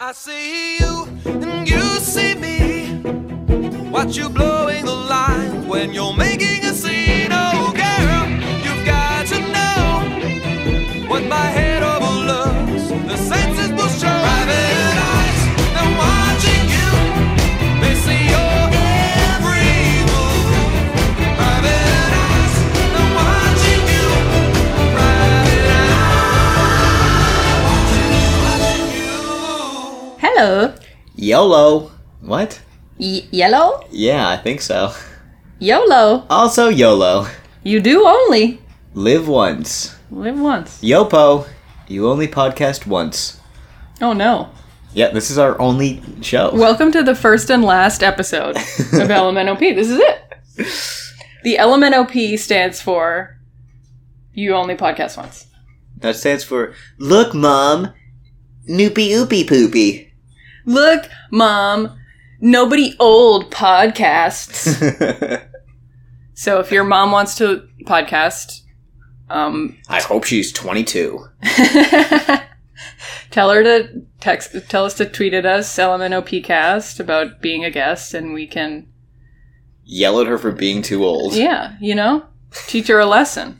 I see you and you see me. Watch you blowing the line when you're making a scene. Hello. YOLO. What? Y- yellow? Yeah, I think so. YOLO. Also YOLO. You do only Live once. live once. YOPO. You only podcast once. Oh no. Yeah, this is our only show. Welcome to the first and last episode of LMNOP. This is it. The LMNOP stands for You Only Podcast Once. that stands for Look, Mom. Noopy oopy poopy. Look, Mom, nobody old podcasts. so if your mom wants to podcast, um, I hope she's 22. tell her to text, tell us to tweet at us, LMNOPcast, about being a guest, and we can Yell at her for being too old. Yeah, you know, teach her a lesson.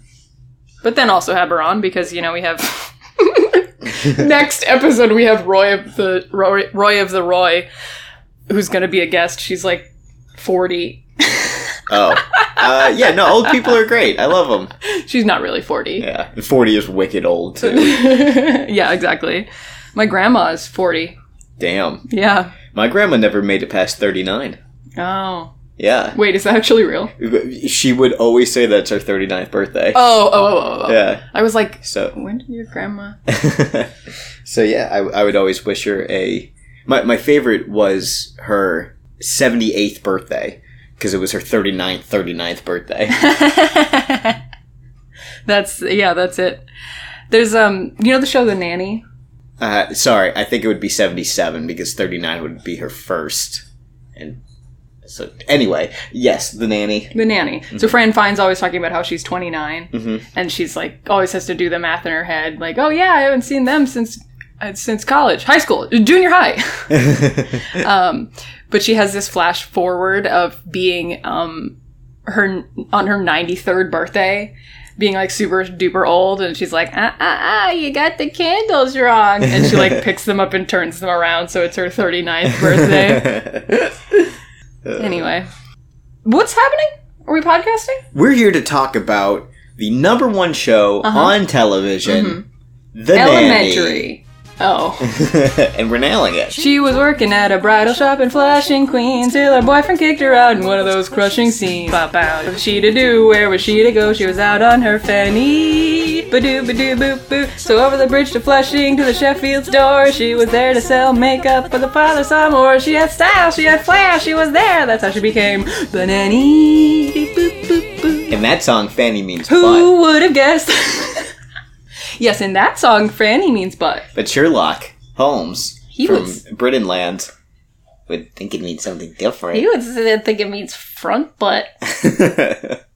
But then also have her on because you know we have next episode we have Roy of the Roy, Roy of the Roy, who's going to be a guest. She's like forty. Oh. Uh, yeah, no, old people are great. I love them. She's not really forty. Yeah. 40 is wicked old, too. yeah, exactly. My grandma is forty. Damn. Yeah. My grandma never made it past 39. Oh, Yeah. wait, is that actually real? She would always say that's her 39th birthday. Oh, oh, oh, oh. oh. Yeah. I was like, So when did your grandma? so yeah, I, I would always wish her a. My my favorite was her seventy eighth birthday because it was her 39th 39th birthday. that's yeah, that's it. There's um, you know the show The Nanny. uh, sorry, I think it would be seventy seven because thirty nine would be her first. And so anyway, yes, the nanny. The nanny. Mm-hmm. So Fran Fine's always talking about how she's 29, Mhm. and she's like always has to do the math in her head. Like, oh yeah, I haven't seen them since uh, since college, high school, junior high. um, but she has this flash forward of being um her on her 93rd birthday. Being like super duper old, and she's like, ah, ah, ah, you got the candles wrong. And she like picks them up and turns them around, so it's her 39th birthday. anyway, what's happening? Are we podcasting? We're here to talk about the number one show Uh-huh. on television, The Elementary. Oh. And we're nailing it. She was working at a bridal shop in Flushing, Queens, till her boyfriend kicked her out in one of those crushing scenes. Pop out. What was she to do? Where was she to go? She was out on her fanny. Badoo, badoo, boop, boop. So over the bridge to Flushing to the Sheffield store. She was there to sell makeup, but the father saw more. She had style, she had flair, she was there. That's how she became the nanny. Beep, boop, boop, boop. In that song, Fanny means Who would have guessed? yes, in that song, Franny means butt. But Sherlock Holmes He from was- Britainland would think it means something different. You would think it means front butt.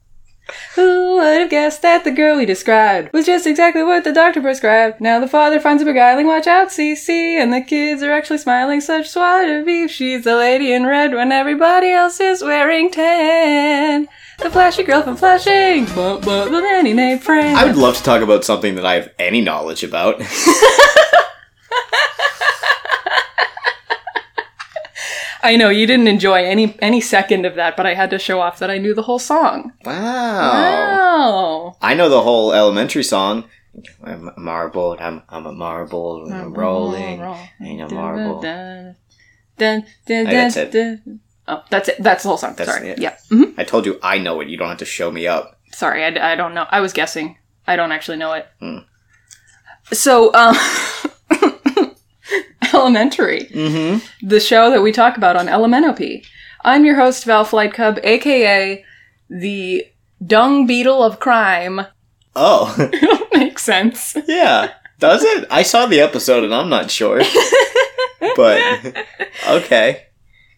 Who would have guessed that the girl we described was just exactly what the doctor prescribed? Now the father finds a beguiling, watch out, CC, and the kids are actually smiling. Such swat of beef, she's the lady in red when everybody else is wearing tan. The flashy girl from Flushing, but but the nanny named Fran. I would love to talk about something that I have any knowledge about. I know you didn't enjoy any any second of that, but I had to show off that I knew the whole song. Wow. Wow. I know the whole elementary song. I'm a marble, I'm, I'm a marble, I'm rolling, ain't a marble. Dun, dun, dun, that's it. Oh, that's it. That's the whole song. That's Sorry. it. Yeah. Mhm. I told you I know it, you don't have to show me up. Sorry, I, I don't know. I was guessing. I don't actually know it. Hmm. So, um, Elementary, Mm-hmm. the show that we talk about on Elementop. I'm your host, Val Flight Cub, aka the Dung Beetle of Crime. Oh, Makes sense. yeah. Does it? I saw the episode and I'm not sure. but, okay.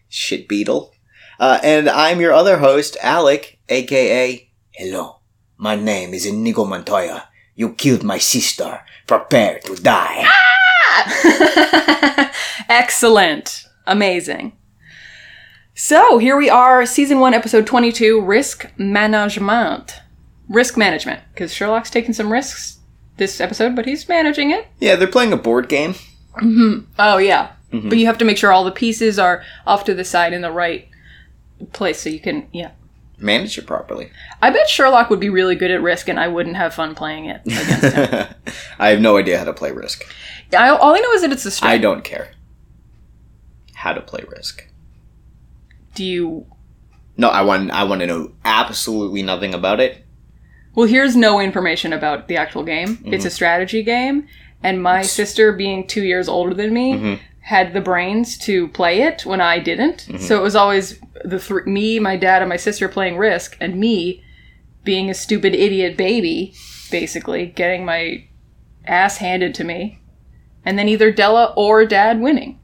Shit beetle. Uh, and I'm your other host, Alec, aka Hello, my name is Inigo Montoya. You killed my sister. Prepare to die. Excellent. Amazing. So here we are, season one, episode 22 Risk Management. Risk management, because Sherlock's taking some risks this episode, but he's managing it. Yeah, they're playing a board game. Mm-hmm. Oh, yeah. Mm-hmm. But you have to make sure all the pieces are off to the side in the right place so you can, yeah. Manage it properly. I bet Sherlock would be really good at Risk and I wouldn't have fun playing it against him. I have no idea how to play Risk. I, all I know is that it's a I strength. don't care how to play Risk. Do you No, I want I want to know absolutely nothing about it. Well, here's no information about the actual game. It's a mm-hmm. strategy game, and my sister, being two years older than me, mm-hmm. Had the brains to play it when I didn't. So it was always the me, my dad, and my sister playing Risk, and me being a stupid idiot baby, basically getting my ass handed to me, and then either Della or Dad winning.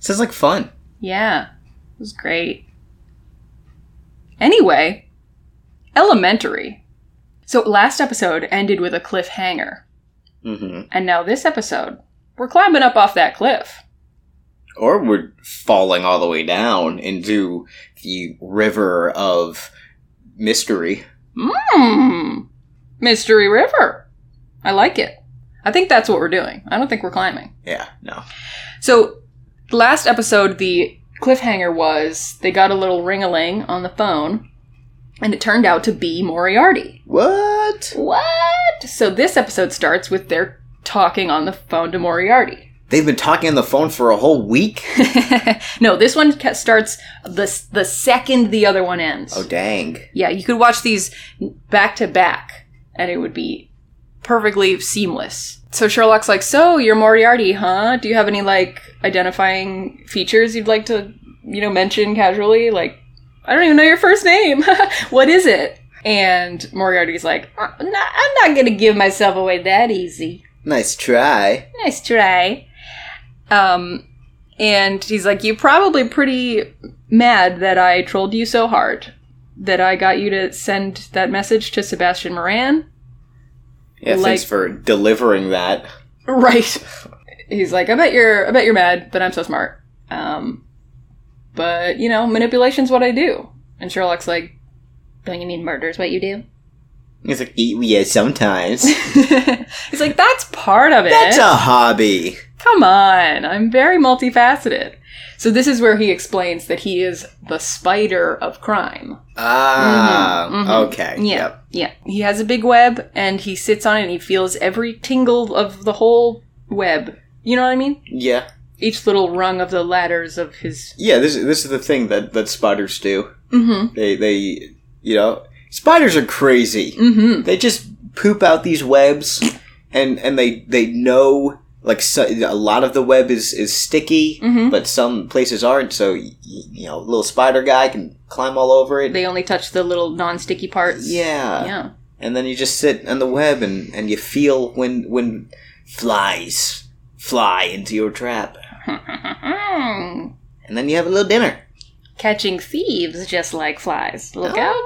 Sounds like fun. Yeah, it was great. Anyway, elementary. So last episode ended with a cliffhanger, hmm and now this episode, we're climbing up off that cliff. Or we're falling all the way down into the river of mystery. Mmm, Mystery River. I like it. I think that's what we're doing. I don't think we're climbing. Yeah, no. So last episode, the cliffhanger was they got a little ring-a-ling on the phone, and it turned out to be Moriarty. What? What? So this episode starts with their talking on the phone to Moriarty. They've been talking on the phone for a whole week? no, this one starts the the second the other one ends. Oh, dang. Yeah, you could watch these back to back, and it would be perfectly seamless. So Sherlock's like, "So you're Moriarty, huh? Do you have any like identifying features you'd like to, you know, mention casually? Like, I don't even know your first name. what is it?" And Moriarty's like, "Uh, "I'm not- I'm not gonna give myself away that easy." Nice try. nice try. Um, and he's like, You're probably pretty mad that I trolled you so hard that I got you to send that message to Sebastian Moran. Yeah, Like- thanks for delivering that. Right. He's like, I bet you're I bet you're mad that I'm so smart. Um, but you know, manipulation's what I do. And Sherlock's like, Don't you mean murder's what you do? He's like, "E- yeah, sometimes. he's like, That's part of it. That's a hobby. Come on, I'm very multifaceted. So this is where he explains that he is the spider of crime. Ah, Mhm, mhm. okay. Yeah, Yep. yeah. He has a big web and he sits on it and he feels every tingle of the whole web. You know what I mean? Yeah. Each little rung of the ladders of his. Yeah, this, this is the thing that, that spiders do. Mm-hmm. They, they, you know, spiders are crazy. Mm-hmm. They just poop out these webs, and and they they know like so, a lot of the web is is sticky, Mhm. but some places aren't. So y- you know, little spider guy can climb all over it. They only touch the little non-sticky parts. yeah. Yeah. and then you just sit on the web and and you feel when when flies fly into your trap, and then you have a little dinner. Catching thieves just like flies. Look out.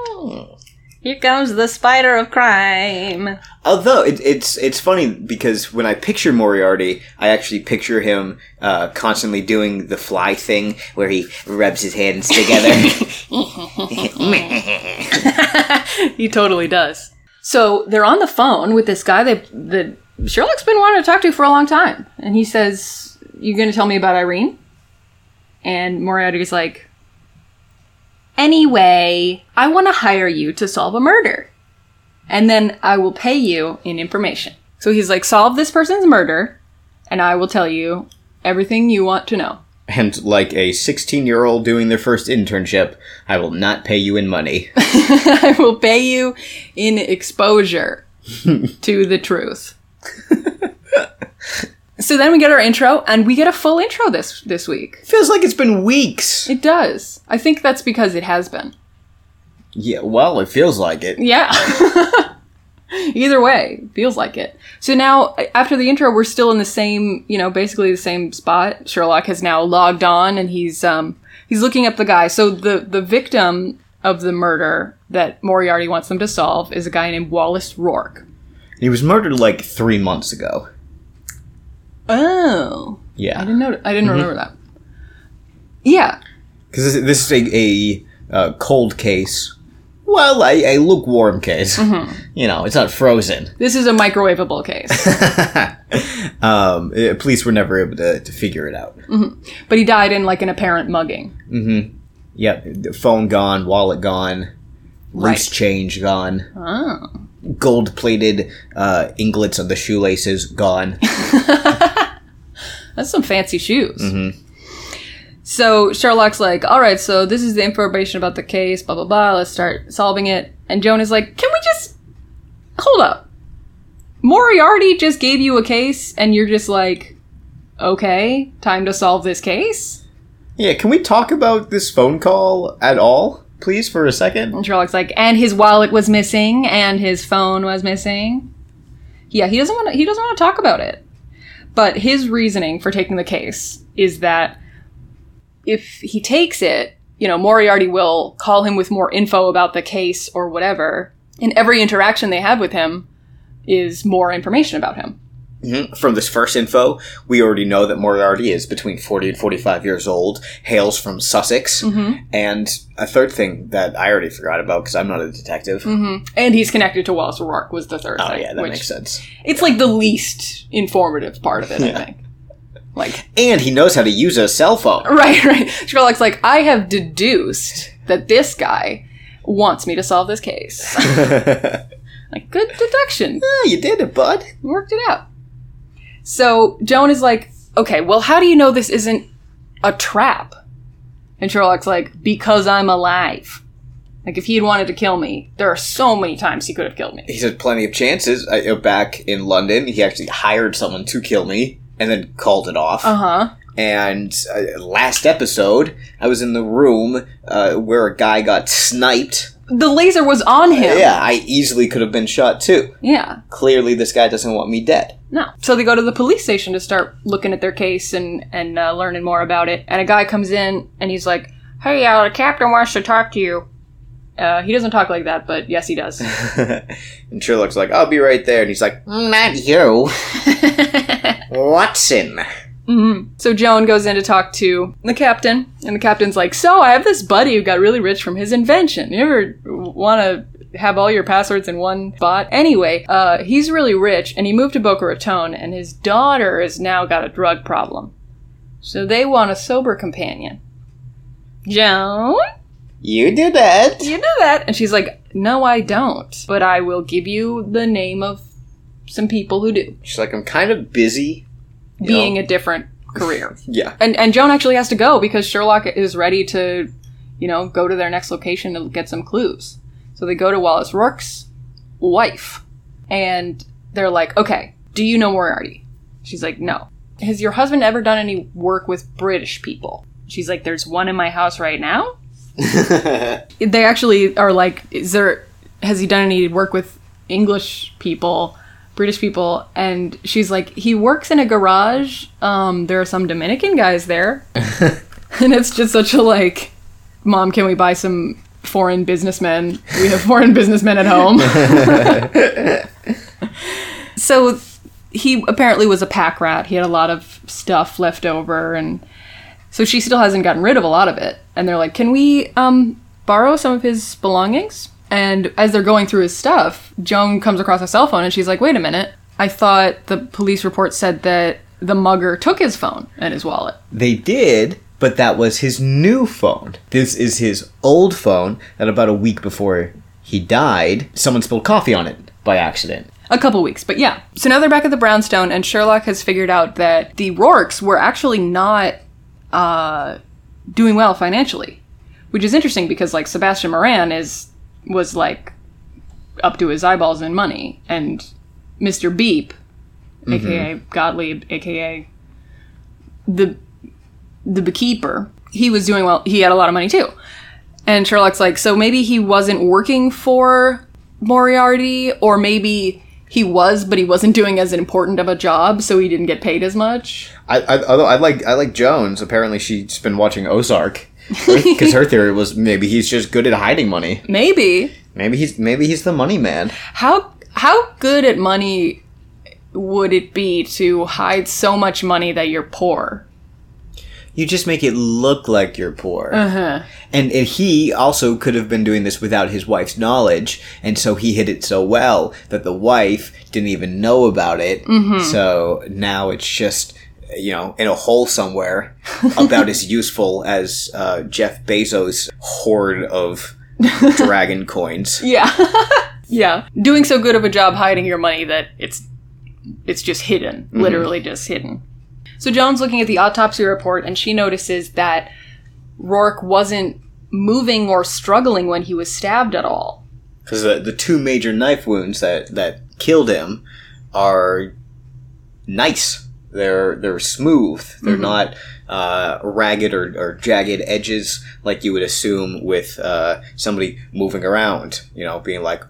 Here comes the spider of crime. Although it, it's it's funny because when I picture Moriarty, I actually picture him uh, constantly doing the fly thing where he rubs his hands together. he totally does. So they're on the phone with this guy that that Sherlock's been wanting to talk to for a long time, and he says, "You're going to tell me about Irene?" And Moriarty's like, "Anyway, I want to hire you to solve a murder, and then I will pay you in information." So he's like, "Solve this person's murder, and I will tell you everything you want to know." and like a sixteen-year-old doing their first internship, I will not pay you in money. I will pay you in exposure to the truth. so then we get our intro, and we get a full intro this this week. Feels like it's been weeks. It does. I think that's because it has been. Yeah, well, it feels like it. Yeah. Either way, feels like it. So now, after the intro, we're still in the same, you know, basically the same spot. Sherlock has now logged on, and he's um he's looking up the guy. So the the victim of the murder that Moriarty wants them to solve is a guy named Wallace Rourke. He was murdered like three months ago. Oh, Yeah. I didn't know. I didn't remember that. Yeah, because this, this is a, a uh, cold case. Well, a, a lukewarm case. You know, it's not frozen. this is a microwavable case. um, eh, police were never able to, to figure it out. but he died in like an apparent mugging. Yep, phone gone, wallet gone, loose Right. change gone, Oh. Gold plated uh, aglets on the shoelaces gone. That's some fancy shoes. So Sherlock's like, all right, so this is the information about the case, blah, blah, blah. Let's start solving it. And Joan is like, can we just hold up? Moriarty just gave you a case, and you're just like, okay, time to solve this case? yeah, can we talk about this phone call at all, please, for a second? And Sherlock's like, and his wallet was missing, and his phone was missing. Yeah, he doesn't want to. He doesn't want to talk about it. But his reasoning for taking the case is that if he takes it, you know, Moriarty will call him with more info about the case or whatever, and every interaction they have with him is more information about him. Mhm. From this first info, we already know that Moriarty is between 40 and 45 years old, hails from Sussex, and a third thing that I already forgot about because I'm not a detective. And he's connected to Wallace O'Rourke was the third Oh, thing. yeah, that makes sense. It's like the least informative part of it, Yeah. I think. Like, And he knows how to use a cell phone. Right, right. Sherlock's like, I have deduced that this guy wants me to solve this case. like, good deduction. Yeah, you did it, bud. Worked it out. So Joan is like, okay, well, how do you know this isn't a trap? And Sherlock's like, because I'm alive. Like, if he had wanted to kill me, there are so many times he could have killed me. He's had plenty of chances. I, uh, back in London, he actually hired someone to kill me and then called it off. Uh huh. And uh, last episode, I was in the room uh, where a guy got sniped. The laser was on him. Yeah, I easily could have been shot too. Yeah. Clearly, this guy doesn't want me dead. No. So they go to the police station to start looking at their case and and uh, learning more about it. And a guy comes in and he's like, "Hey, uh, the captain wants to talk to you." Uh, he doesn't talk like that, but yes, he does. and Sherlock's like, I'll be right there. And he's like, Not you. Watson. Mhm. So Joan goes in to talk to the captain, and the captain's like, "So I have this buddy who got really rich from his invention. You ever want to have all your passwords in one spot? Anyway, uh, he's really rich, and he moved to Boca Raton, and his daughter has now got a drug problem. So they want a sober companion." Joan, You do that. you do that, and she's like, "No, I don't, but I will give you the name of some people who do, She's like, I'm kind of busy. You being know? a different career." Yeah. and and Joan actually has to go because Sherlock is ready to, you know, go to their next location to get some clues. So they go to Wallace Rourke's wife, and they're like, "Okay, do you know Moriarty?" She's like, "No." Has your husband ever done any work with British people? She's like, "There's one in my house right now." They actually are like, "Is there? Has he done any work with English people?" British people, and she's like, he works in a garage. Um, there are some Dominican guys there, and it's just such a like, mom, can we buy some foreign businessmen? We have foreign businessmen at home. so he apparently was a pack rat. He had a lot of stuff left over, and so she still hasn't gotten rid of a lot of it. And they're like, can we um, borrow some of his belongings? And as they're going through his stuff, Joan comes across a cell phone and she's like, wait a minute. I thought the police report said that the mugger took his phone and his wallet. They did, but that was his new phone. This is his old phone that about a week before he died, someone spilled coffee on it by accident. A couple weeks, but yeah. So now they're back at the Brownstone, and Sherlock has figured out that the Rourkes were actually not uh, doing well financially, which is interesting because like Sebastian Moran is was like up to his eyeballs in money, and Mister Beep, mm-hmm. aka Gottlieb, aka the the beekeeper, he was doing well. He had a lot of money too. And Sherlock's like, so maybe he wasn't working for Moriarty, or maybe he was, but he wasn't doing as important of a job, so he didn't get paid as much. I, I although I like I like Joan's. Apparently, she's been watching Ozark because her theory was maybe he's just good at hiding money. Maybe. Maybe he's maybe he's the money man. How how good at money would it be to hide so much money that you're poor? You just make it look like you're poor. Uh-huh. And, and he also could have been doing this without his wife's knowledge, and so he hid it so well that the wife didn't even know about it. So now it's just, you know, in a hole somewhere, about as useful as uh, Jeff Bezos' hoard of dragon coins. Yeah. yeah. Doing so good of a job hiding your money that it's it's just hidden, literally just hidden. So Joan's looking at the autopsy report and she notices that Rourke wasn't moving or struggling when he was stabbed at all. Because the, the two major knife wounds that, that killed him are nice. They're they're smooth. They're not uh, ragged or, or jagged edges like you would assume with uh, somebody moving around. You know, being like,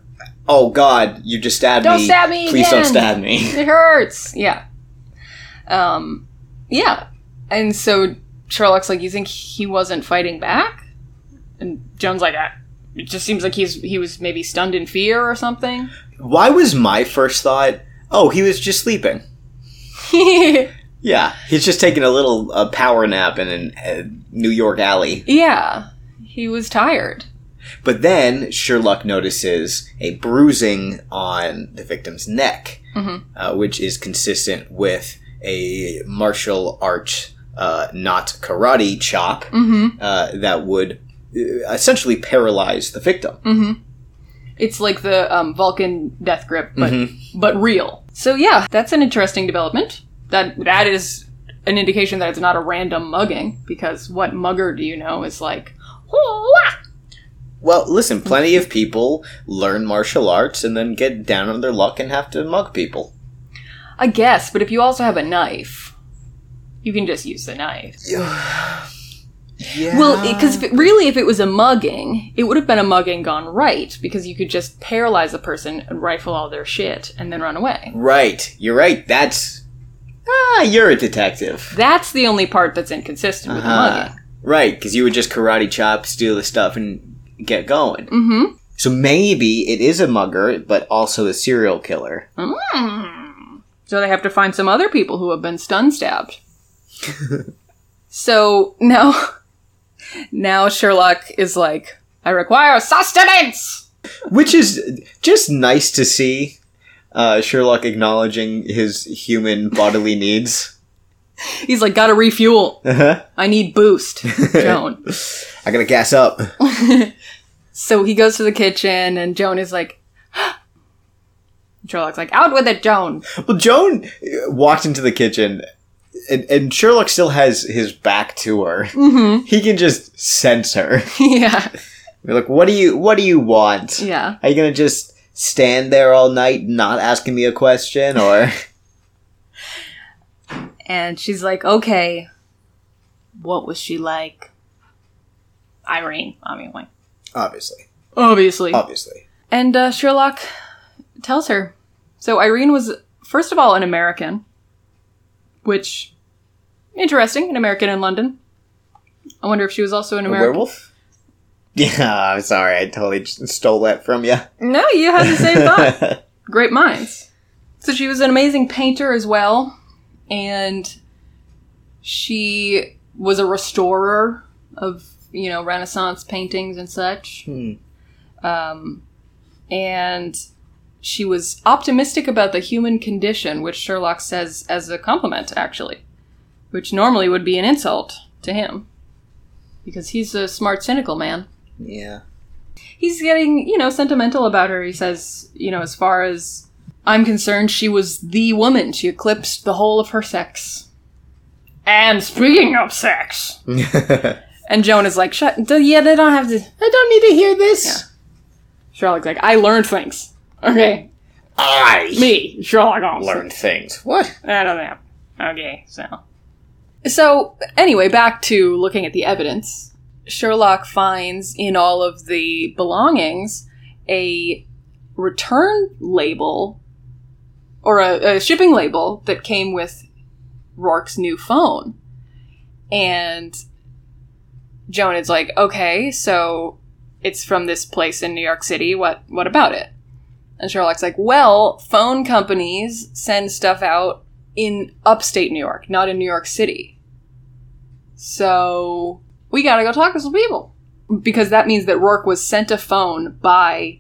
"Oh God, you just stabbed Don't me! stab me Please don't stab me!" It hurts. Yeah. Um yeah. And so Sherlock's like, You think he wasn't fighting back? And Joan's like, "Ah, it just seems like he's he was maybe stunned in fear or something. Why was my first thought? Oh, he was just sleeping. Yeah, he's just taking a little uh, power nap in a New York alley. yeah. He was tired. But then Sherlock notices a bruising on the victim's neck, uh, which is consistent with a martial arts, uh, not karate chop uh, that would uh, essentially paralyze the victim. It's like the um, Vulcan death grip, but but real. So yeah, that's an interesting development. That that is an indication that it's not a random mugging, because what mugger do you know is like "Hoo-wah!" Well, listen, plenty of people learn martial arts and then get down on their luck and have to mug people. I guess, but if you also have a knife, you can just use the knife. Yeah. Well, because really, if it was a mugging, it would have been a mugging gone right, because you could just paralyze a person and rifle all their shit and then run away. Right, you're right. That's ah, you're a detective. That's the only part that's inconsistent with the Uh-huh. mugging. Right, because you would just karate chop, steal the stuff, and get going. Mm-hmm. So maybe it is a mugger, but also a serial killer. Mm. So they have to find some other people who have been stun stabbed. so now, now Sherlock is like, I require sustenance. Which is just nice to see. Uh, Sherlock acknowledging his human bodily needs. He's like, gotta refuel. Uh-huh. I need boost, Joan. I gotta gas up. So he goes to the kitchen, and Joan is like, Sherlock's like, out with it, Joan. Well, Joan walked into the kitchen, and, and Sherlock still has his back to her. Mm-hmm. He can just sense her. yeah, You're like, what do you, what do you want? yeah. Are you gonna just stand there all night, not asking me a question, or? And she's like, okay, what was she like? Irene, obviously. Obviously, Obviously. obviously. And uh, Sherlock tells her. So Irene was, first of all, an American, which, interesting, an American in London. I wonder if she was also an A American. werewolf? Yeah, I'm sorry, I totally stole that from you. No, you had the same thought. Great minds. So she was an amazing painter as well, and she was a restorer of, you know, Renaissance paintings and such. Hmm. Um, and she was optimistic about the human condition, which Sherlock says as a compliment, actually, which normally would be an insult to him, because he's a smart, cynical man yeah. he's getting, you know, sentimental about her. He says, you know, as far as I'm concerned, she was the woman. She eclipsed the whole of her sex. And speaking of sex, and Joan is like, shut, yeah, they don't have to. I don't need to hear this. Sherlock's like, I learned things. Okay, I me, Sherlock Holmes. learned things. What? I don't know. Okay, so. So, anyway, back to looking at the evidence. Sherlock finds in all of the belongings a return label or a, a shipping label that came with Rourke's new phone. And Joan is like, okay, so it's from this place in New York City. What what about it? And Sherlock's like, well, phone companies send stuff out in upstate New York, not in New York City. So we gotta go talk to some people. Because that means that Rourke was sent a phone by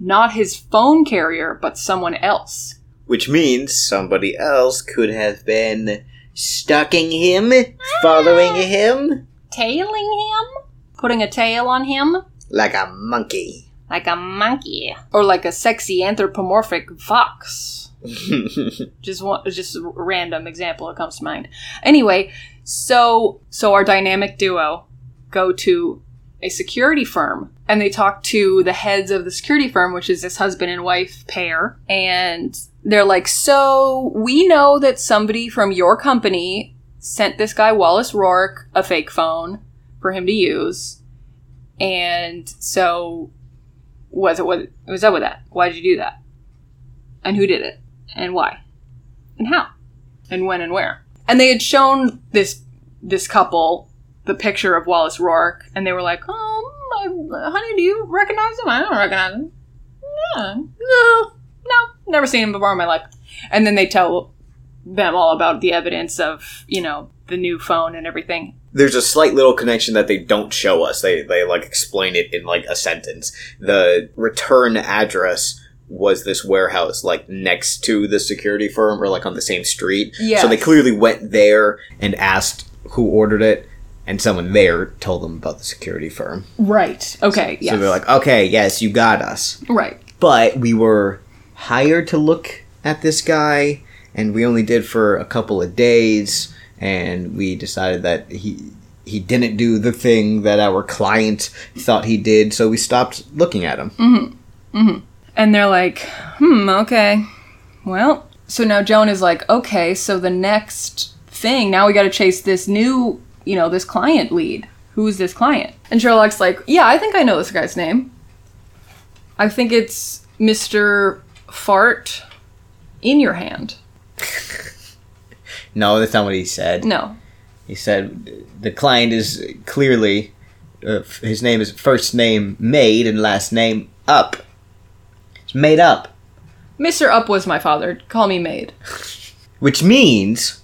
not his phone carrier, but someone else. Which means somebody else could have been stalking him, following ah. him, Tailing him? Putting a tail on him? like a monkey. Like a monkey. Or like a sexy anthropomorphic fox. just one just a random example that comes to mind anyway so so our dynamic duo go to a security firm and they talk to the heads of the security firm which is this husband and wife pair and they're like so we know that somebody from your company sent this guy wallace rourke a fake phone for him to use and so was it was, was up with that? Why did you do that? And who did it? And why? And how? And when and where? And they had shown this this couple the picture of Wallace Rourke and they were like um uh, honey do you recognize him? I don't recognize him. Yeah. no. No. Never seen him before in my life. And then they tell them all about the evidence of you know the new phone and everything There's a slight little connection that they don't show us. They they like explain it in like a sentence. The return address was this warehouse like next to the security firm or like on the same street. Yes. So they clearly went there and asked who ordered it and someone there told them about the security firm. right okay yes So they're like, "Okay, yes, you got us." right but we were hired to look at this guy and we only did for a couple of days and we decided that he he didn't do the thing that our client thought he did so we stopped looking at him And they're like, hmm, okay. Well, so now Joan is like, okay, so the next thing, now we gotta chase this new, you know, this client lead. Who's this client? And Sherlock's like, yeah, I think I know this guy's name. I think it's Mr. Fart in your hand. no that's not what he said No. he said the client is clearly uh, his name is first name made and last name up it's made up Mr. Up was my father. Call me maid. Which means,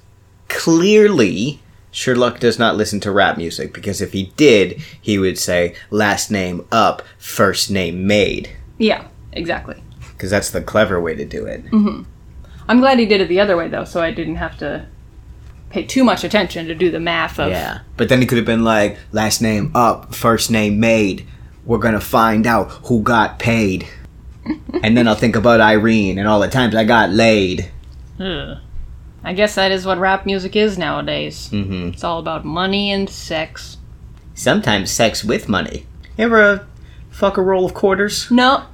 clearly, Sherlock does not listen to rap music because if he did, he would say last name up, first name made. Yeah, exactly. Because that's the clever way to do it. I'm glad he did it the other way though, so I didn't have to pay too much attention to do the math of Yeah. But then he could have been like last name up, first name made. We're gonna find out who got paid. and then I'll think about Irene and all the times I got laid. Ugh. I guess that is what rap music is nowadays. hmm It's all about money and sex. Sometimes sex with money. You ever fuck a roll of quarters? No.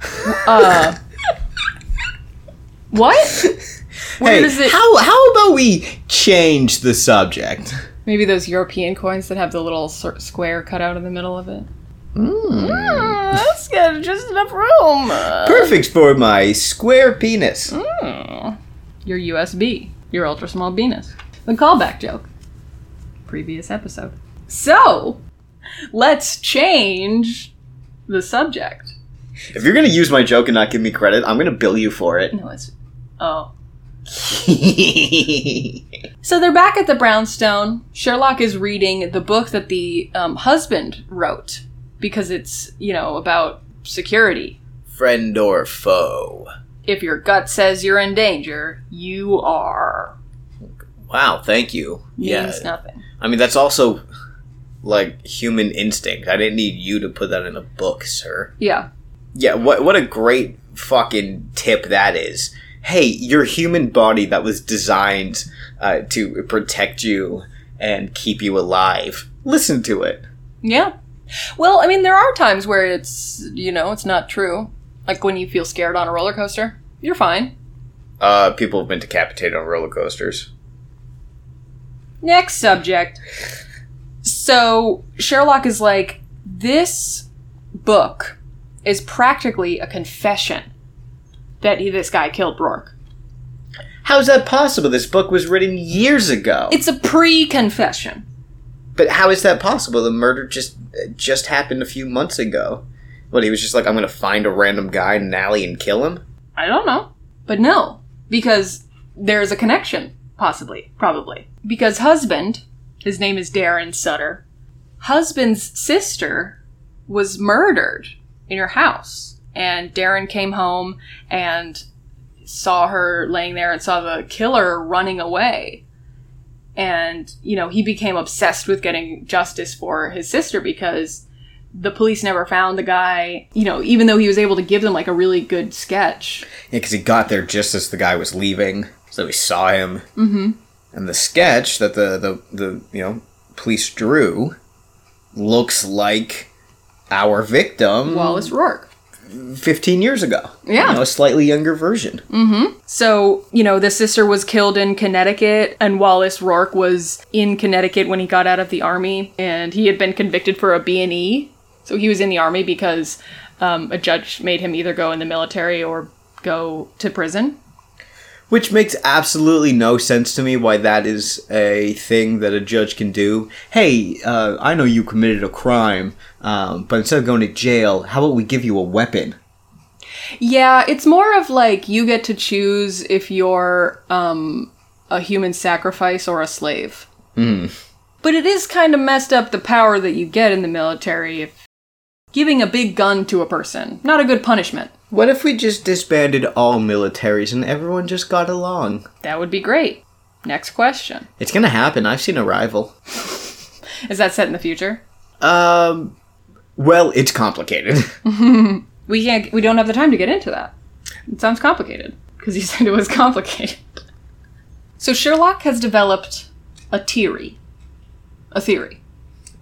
Uh. what? Where hey, does it? how how about we change the subject? Maybe those European coins that have the little square cut out in the middle of it. Mm, that's got just enough room. Perfect for my square penis. Mm. Your USB. Your ultra small penis. The callback joke. Previous episode. So, let's change the subject. If you're gonna use my joke and not give me credit, I'm gonna bill you for it. No, it's. Oh. So they're back at the brownstone. Sherlock is reading the book that the um, husband wrote because it's, you know, about security. Friend or foe? If your gut says you're in danger, you are. Wow, thank you. Means yeah, nothing. I mean that's also like human instinct. I didn't need you to put that in a book, sir. Yeah. Yeah, what what a great fucking tip that is. Hey, your human body that was designed uh, to protect you and keep you alive. Listen to it. Yeah. Well, I mean, there are times where it's, you know, it's not true. Like when you feel scared on a roller coaster, you're fine. Uh, people have been decapitated on roller coasters. Next subject. So Sherlock is like, this book is practically a confession that he, this guy killed Rourke. How's that possible? This book was written years ago. It's a pre-confession. but how is that possible? The murder just just happened a few months ago. What he was just like, I'm gonna find a random guy in an alley and kill him. I don't know. But no, because there's a connection, possibly, probably. Because husband, his name is Darren Sutter, husband's sister was murdered in her house. And Darren came home and saw her laying there and saw the killer running away. And, you know, he became obsessed with getting justice for his sister because the police never found the guy, you know, even though he was able to give them like a really good sketch. Yeah, because he got there just as the guy was leaving, so he saw him. Mm-hmm. And the sketch that the, the, the you know police drew looks like our victim Wallace Rourke. 15 years ago. Yeah. You know, a slightly younger version. So, you know, the sister was killed in Connecticut, and Wallace Rourke was in Connecticut when he got out of the army, and he had been convicted for a B&E. So he was in the army because um, a judge made him either go in the military or go to prison. Which makes absolutely no sense to me why that is a thing that a judge can do. Hey, uh, I know you committed a crime, um, but instead of going to jail, how about we give you a weapon? Yeah, it's more of like you get to choose if you're um, a human sacrifice or a slave. But it is kind of messed up the power that you get in the military if giving a big gun to a person. Not a good punishment. What if we just disbanded all militaries and everyone just got along? That would be great. Next question. It's gonna happen. I've seen Arrival. Is that set in the future? Um, well, it's complicated. We can't. We don't have the time to get into that. It sounds complicated because you said it was complicated. So Sherlock has developed a theory. A theory.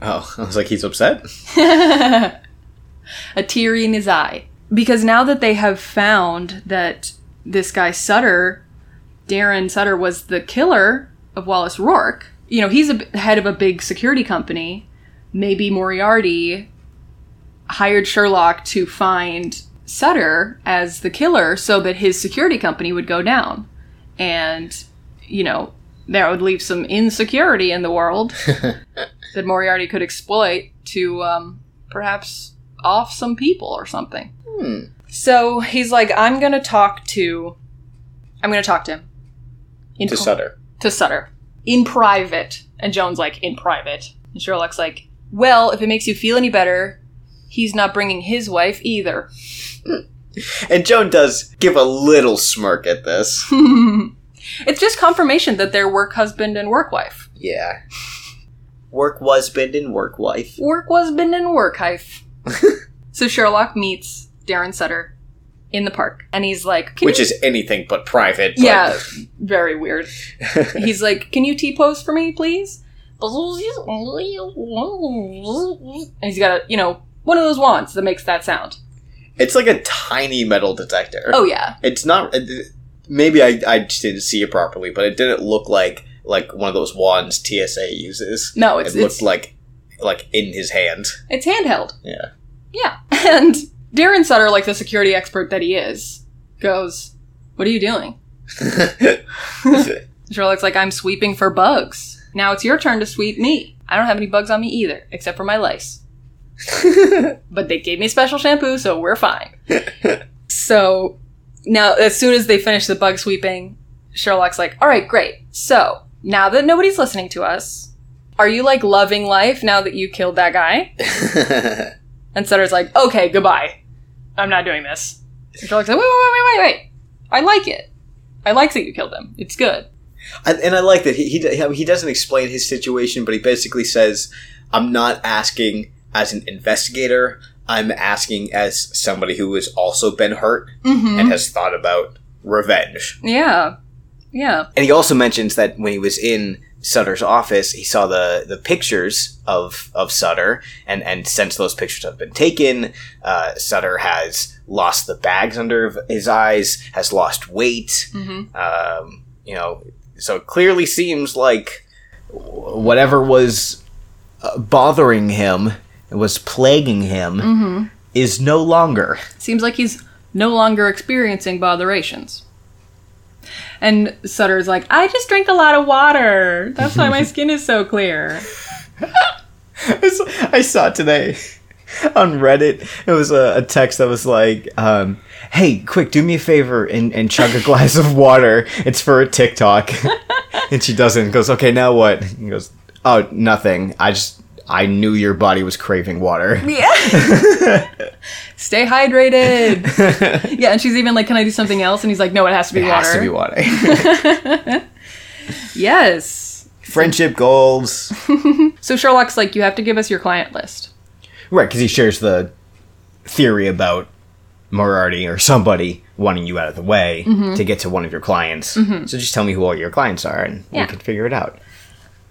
oh, I was like, he's upset. a tear in his eye. Because now that they have found that this guy Sutter, Darren Sutter, was the killer of Wallace Rourke, you know, he's a head of a big security company. Maybe Moriarty hired Sherlock to find Sutter as the killer so that his security company would go down. And, you know, that would leave some insecurity in the world that Moriarty could exploit to um, perhaps off some people or something. Hmm. So he's like, I'm gonna talk to, I'm gonna talk to him. In To Sutter. To Sutter. In private. And Joan's like, in private. And Sherlock's like, well, if it makes you feel any better, he's not bringing his wife either. Hmm. And Joan does give a little smirk at this. It's just confirmation that they're work husband and work wife. yeah. Work husband and work wife. Work husband and work wife. so Sherlock meets Darren Sutter in the park. And he's like, "Can Which you-" is anything but private. but- Yeah, very weird. He's like, "Can you T pose for me, please?" And he's got a, you know, one of those wands that makes that sound. It's like a tiny metal detector. Oh yeah, It's not. Uh, it- Maybe I, I just didn't see it properly, but it didn't look like like one of those wands TSA uses. no, it's it looked it's like like in his hand. it's handheld. Yeah. Yeah, and Darren Sutter, like the security expert that he is, goes, "What are you doing?" Sherlock's like, "I'm sweeping for bugs. Now it's your turn to sweep me. I don't have any bugs on me either, except for my lice." but they gave me special shampoo, so we're fine. so now, as soon as they finish the bug sweeping, Sherlock's like, all right, great. So now that nobody's listening to us, are you like loving life now that you killed that guy? And Sutter's like, okay, goodbye. I'm not doing this. And Sherlock's like, wait, wait, wait, wait, wait. I like it. I like that you killed him. It's good. and, and I like that he, he he doesn't explain his situation, but he basically says, "I'm not asking as an investigator. I'm asking as somebody who has also been hurt Mm-hmm. and has thought about revenge." Yeah. Yeah. And he also mentions that when he was in Sutter's office, he saw the, the pictures of, of Sutter, and, and since those pictures have been taken, uh, Sutter has lost the bags under his eyes, has lost weight. Mm-hmm. Um, you know, so it clearly seems like whatever was uh, bothering him, was plaguing him, Mm-hmm. is no longer. Seems like he's no longer experiencing botherations. And Sutter's like, I just drink a lot of water. That's why my skin is so clear. I saw today. on Reddit. It was a, a text that was like, um, "Hey, quick, do me a favor and, and chug a glass of water. It's for a TikTok." and she doesn't. Goes, "Okay, now what?" He goes, "Oh, nothing. I just I knew your body was craving water." Yeah. Stay hydrated. yeah, and she's even like, "Can I do something else?" And he's like, "No, it has to be It water." has to be water. Yes. Friendship goals. So Sherlock's like, "You have to give us your client list." Right, because he shares the theory about Moriarty or somebody wanting you out of the way mm-hmm. to get to one of your clients. Mm-hmm. So just tell me who all your clients are, and Yeah. we can figure it out.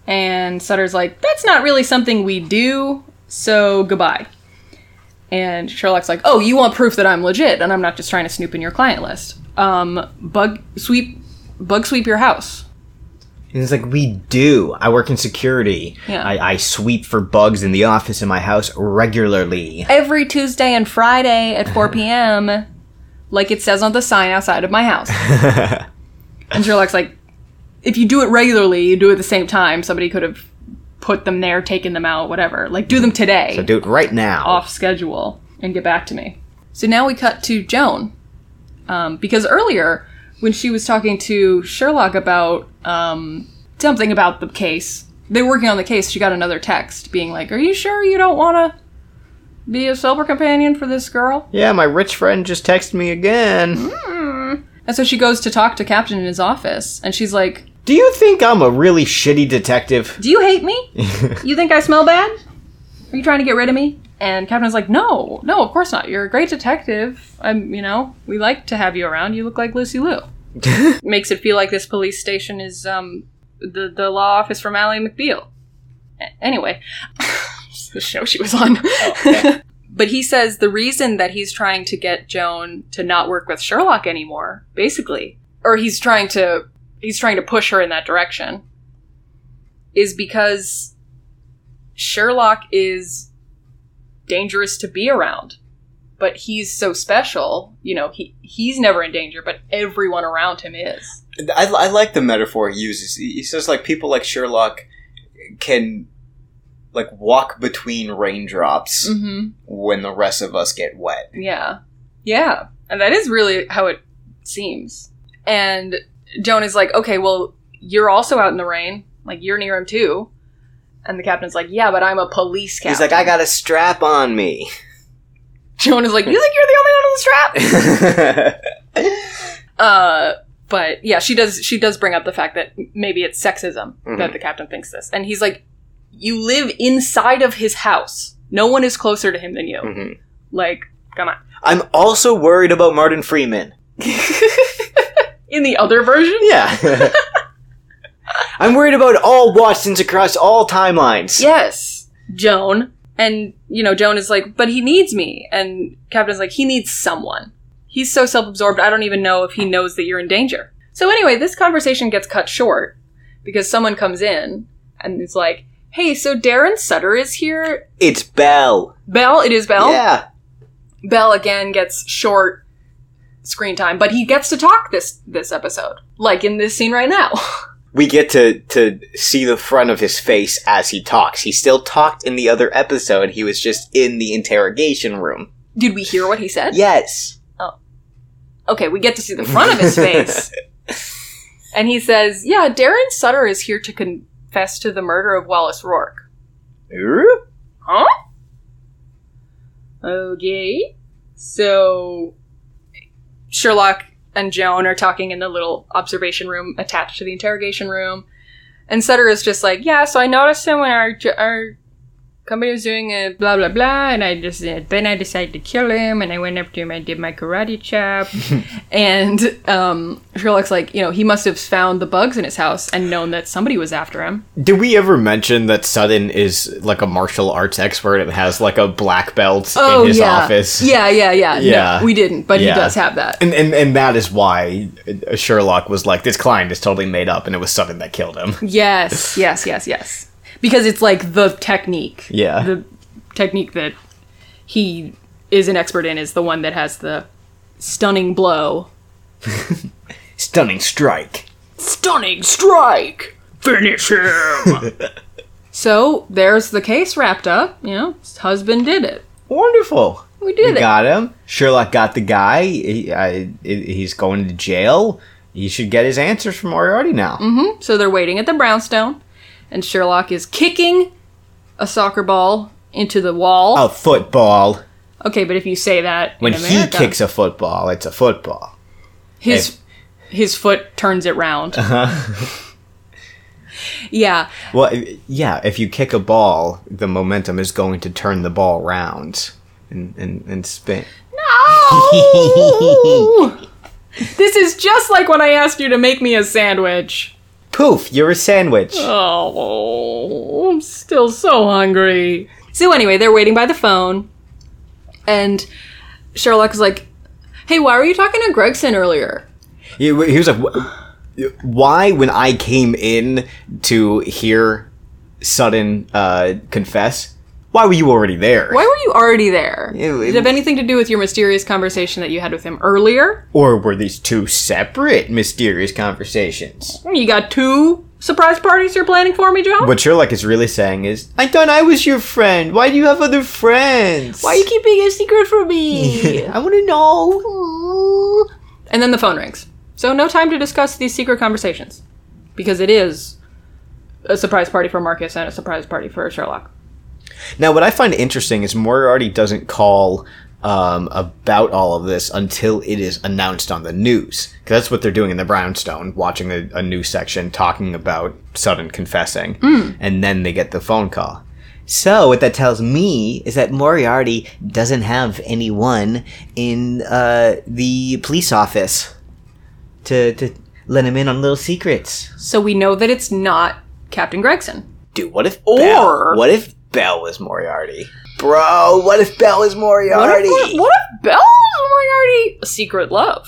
And Sutter's like, "That's not really something we do. So goodbye." And Sherlock's like, "Oh, you want proof that I'm legit and I'm not just trying to snoop in your client list? Um, bug sweep, bug sweep your house." And it's like, we do. I work in security. Yeah. I, I sweep for bugs in the office in my house regularly. every Tuesday and Friday at 4 p.m., like it says on the sign outside of my house. and Sherlock's like, if you do it regularly, you do it at the same time, somebody could have put them there, taken them out, whatever. Like, do them today, So do it right now. off schedule, and get back to me. So now we cut to Joan. Um, because earlier, when she was talking to Sherlock about um, something about the case, they were working on the case, she got another text being like, Are you sure you don't want to be a sober companion for this girl? Yeah, my rich friend just texted me again. And so she goes to talk to Captain in his office, and she's like, Do you think I'm a really shitty detective? Do you hate me? you think I smell bad? Are you trying to get rid of me? And Captain's like, No, no, of course not. You're a great detective. I'm, you know, we like to have you around. You look like Lucy Liu. Makes it feel like this police station is um the the law office from Ally McBeal. A- anyway, the show she was on. but he says the reason that he's trying to get Joan to not work with Sherlock anymore, basically, or he's trying to he's trying to push her in that direction, is because Sherlock is dangerous to be around. But he's so special, you know, he he's never in danger, but everyone around him is. I, I like the metaphor he uses. He says like people like Sherlock can like walk between raindrops Mm-hmm. when the rest of us get wet. Yeah. Yeah. And that is really how it seems. And Joan is like, okay, well, you're also out in the rain. Like, you're near him too. And the captain's like, yeah, but I'm a police captain. He's like, I got a strap on me. Joan is like, you think you're the only one on the strap? uh, but yeah, she does, she does bring up the fact that maybe it's sexism that the captain thinks this. And he's like, you live inside of his house. No one is closer to him than you. Mhm. Like, come on. I'm also worried about Martin Freeman. In the other version? Yeah. I'm worried about all Watsons across all timelines. Yes, Joan. And, you know, Joan is like, but he needs me. And Captain's like, he needs someone. He's so self absorbed, I don't even know if he knows that you're in danger. So, anyway, this conversation gets cut short because someone comes in and is like, hey, so Darren Sutter is here. It's Bell. Bell, it is Bell. Yeah. Bell again gets short screen time, but he gets to talk this this episode, like in this scene right now. We get to, to see the front of his face as he talks. He still talked in the other episode. He was just in the interrogation room. Did we hear what he said? Yes. Oh. Okay, we get to see the front of his face. and he says, Yeah, Darren Sutter is here to confess to the murder of Wallace Rourke. Huh? Okay. So Sherlock and Joan are talking in the little observation room attached to the interrogation room. And Sutter is just like, yeah, so I noticed him when our, our company was doing a blah blah blah, and I just then I decided to kill him, and I went up to him, I did my karate chop, and um, Sherlock's like, you know, he must have found the bugs in his house and known that somebody was after him. Did we ever mention that Sutter is like a martial arts expert and has like a black belt in his Oh, yeah. office? Yeah, yeah, yeah. Yeah. No, we didn't, but Yeah. he does have that. And, and and that is why uh, Sherlock was like, this client is totally made up, and it was Sutter that killed him. Yes, yes, yes, yes. Because it's like the technique. Yeah. The technique that he is an expert in is the one that has the stunning blow. Stunning strike. Stunning strike! Finish him! so there's the case wrapped up. You know, his husband did it. Wonderful. We did we it. got him. Sherlock got the guy. He, I, he's going to jail. He should get his answers from Moriarty now. Mm-hmm. So they're waiting at the brownstone, and Sherlock is kicking a soccer ball into the wall. A football. Okay, but if you say that When he kicks a football, it's a football. his his foot turns it round. Uh-huh. yeah, Well, yeah, if you kick a ball, the momentum is going to turn the ball round and, and, and spin. No! this is just like when I asked you to make me a sandwich. Poof, you're a sandwich. Oh, I'm still so hungry. So anyway, they're waiting by the phone, and Sherlock is like, "Hey, why were you talking to Gregson earlier?" He, he was like, why when I came in to hear Sutter uh, confess, why were you already there? Why were you already there? It- Did it have anything to do with your mysterious conversation that you had with him earlier? Or were these two separate mysterious conversations? Hmm, you got two surprise parties you're planning for me, Joan? What Sherlock is really saying is, I thought I was your friend. Why do you have other friends? Why are you keeping a secret from me? I want to know. and then the phone rings. So no time to discuss these secret conversations. Because it is a surprise party for Marcus and a surprise party for Sherlock. Now, what I find interesting is Moriarty doesn't call um, about all of this until it is announced on the news. Because that's what they're doing in the Brownstone, watching a, a news section talking about Sutter confessing. And then they get the phone call. So, what that tells me is that Moriarty doesn't have anyone in uh, the police office to, to let him in on little secrets. So we know that it's not Captain Gregson. Dude, what if Or- Bell, what if Bell was Moriarty? Bro, what if Bell was What Moriarty? if, what if Bell is Moriarty? A secret love.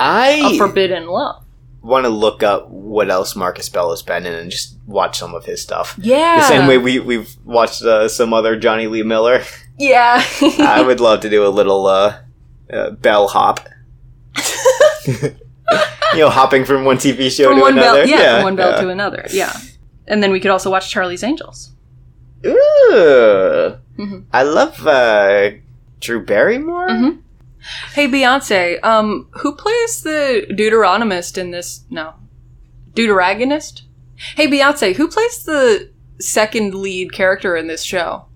A I forbidden love. want to look up what else Marcus Bell has been in and just watch some of his stuff. Yeah. The same way we we've watched uh, some other Jonny Lee Miller. Yeah. I would love to do a little uh, uh, Bell hop. you know, hopping from one TV show from to one another. bell, yeah, from one bell yeah. to another. Yeah. And then we could also watch Charlie's Angels. Ooh. Mhm. I love uh, Drew Barrymore. Mhm. Hey Beyonce, um, who plays the Deuteronomist in this? No, Deuteragonist. Hey Beyonce, who plays the second lead character in this show?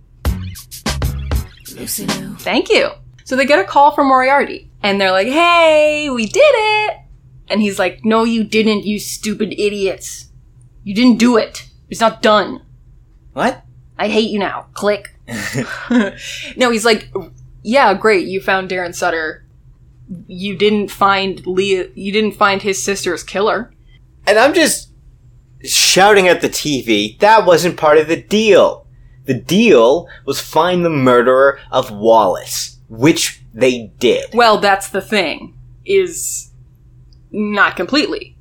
Lucy Liu. Thank you. So they get a call from Moriarty, and they're like, "Hey, we did it!" And he's like, "No, you didn't, you stupid idiots! You didn't do it. It's not done. What? I hate you now." Click. no, he's like, "Yeah, great. You found Darren Sutter. You didn't find Leah. You didn't find his sister's killer." And I'm just shouting at the TV. That wasn't part of the deal. The deal was find the murderer of Wallace, which they did. Well, that's the thing. Is not completely.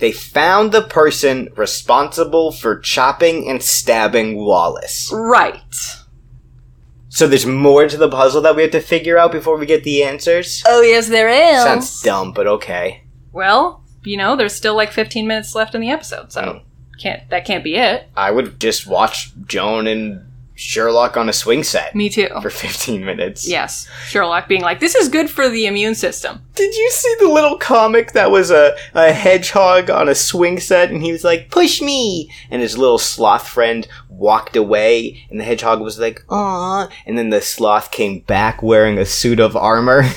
They found the person responsible for chopping and stabbing Wallace. Right. So there's more to the puzzle that we have to figure out before we get the answers? Oh yes, there is. Sounds dumb, but okay. Well, you know, there's still like 15 minutes left in the episode, so Mm. can't that can't be it. I would just watch Joan and Sherlock on a swing set Me too. for 15 minutes. Yes, Sherlock being like, "This is good for the immune system." Did you see the little comic that was a, a hedgehog on a swing set and he was like, push me? And his little sloth friend walked away and the hedgehog was like, aw. And then the sloth came back wearing a suit of armor.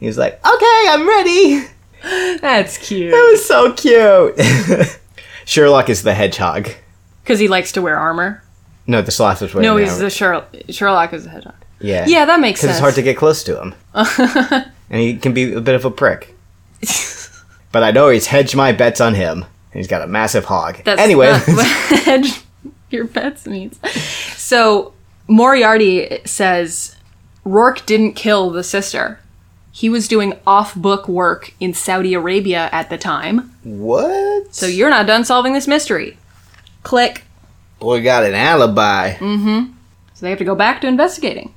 He was like, okay, I'm ready. That's cute. That was so cute. Sherlock is the hedgehog. Because he likes to wear armor. No, the sloth was wearing No, he's the Sher- Sherlock is the hedgehog. Yeah. Yeah, that makes sense. Because it's hard to get close to him. and he can be a bit of a prick. but I know he's hedged my bets on him. He's got a massive hog. That's anyway, hedge your bets means. So Moriarty says Rourke didn't kill the sister. He was doing off-book work in Saudi Arabia at the time. what? So you're not done solving this mystery. Click. Boy got an alibi. Mm-hmm. So they have to go back to investigating.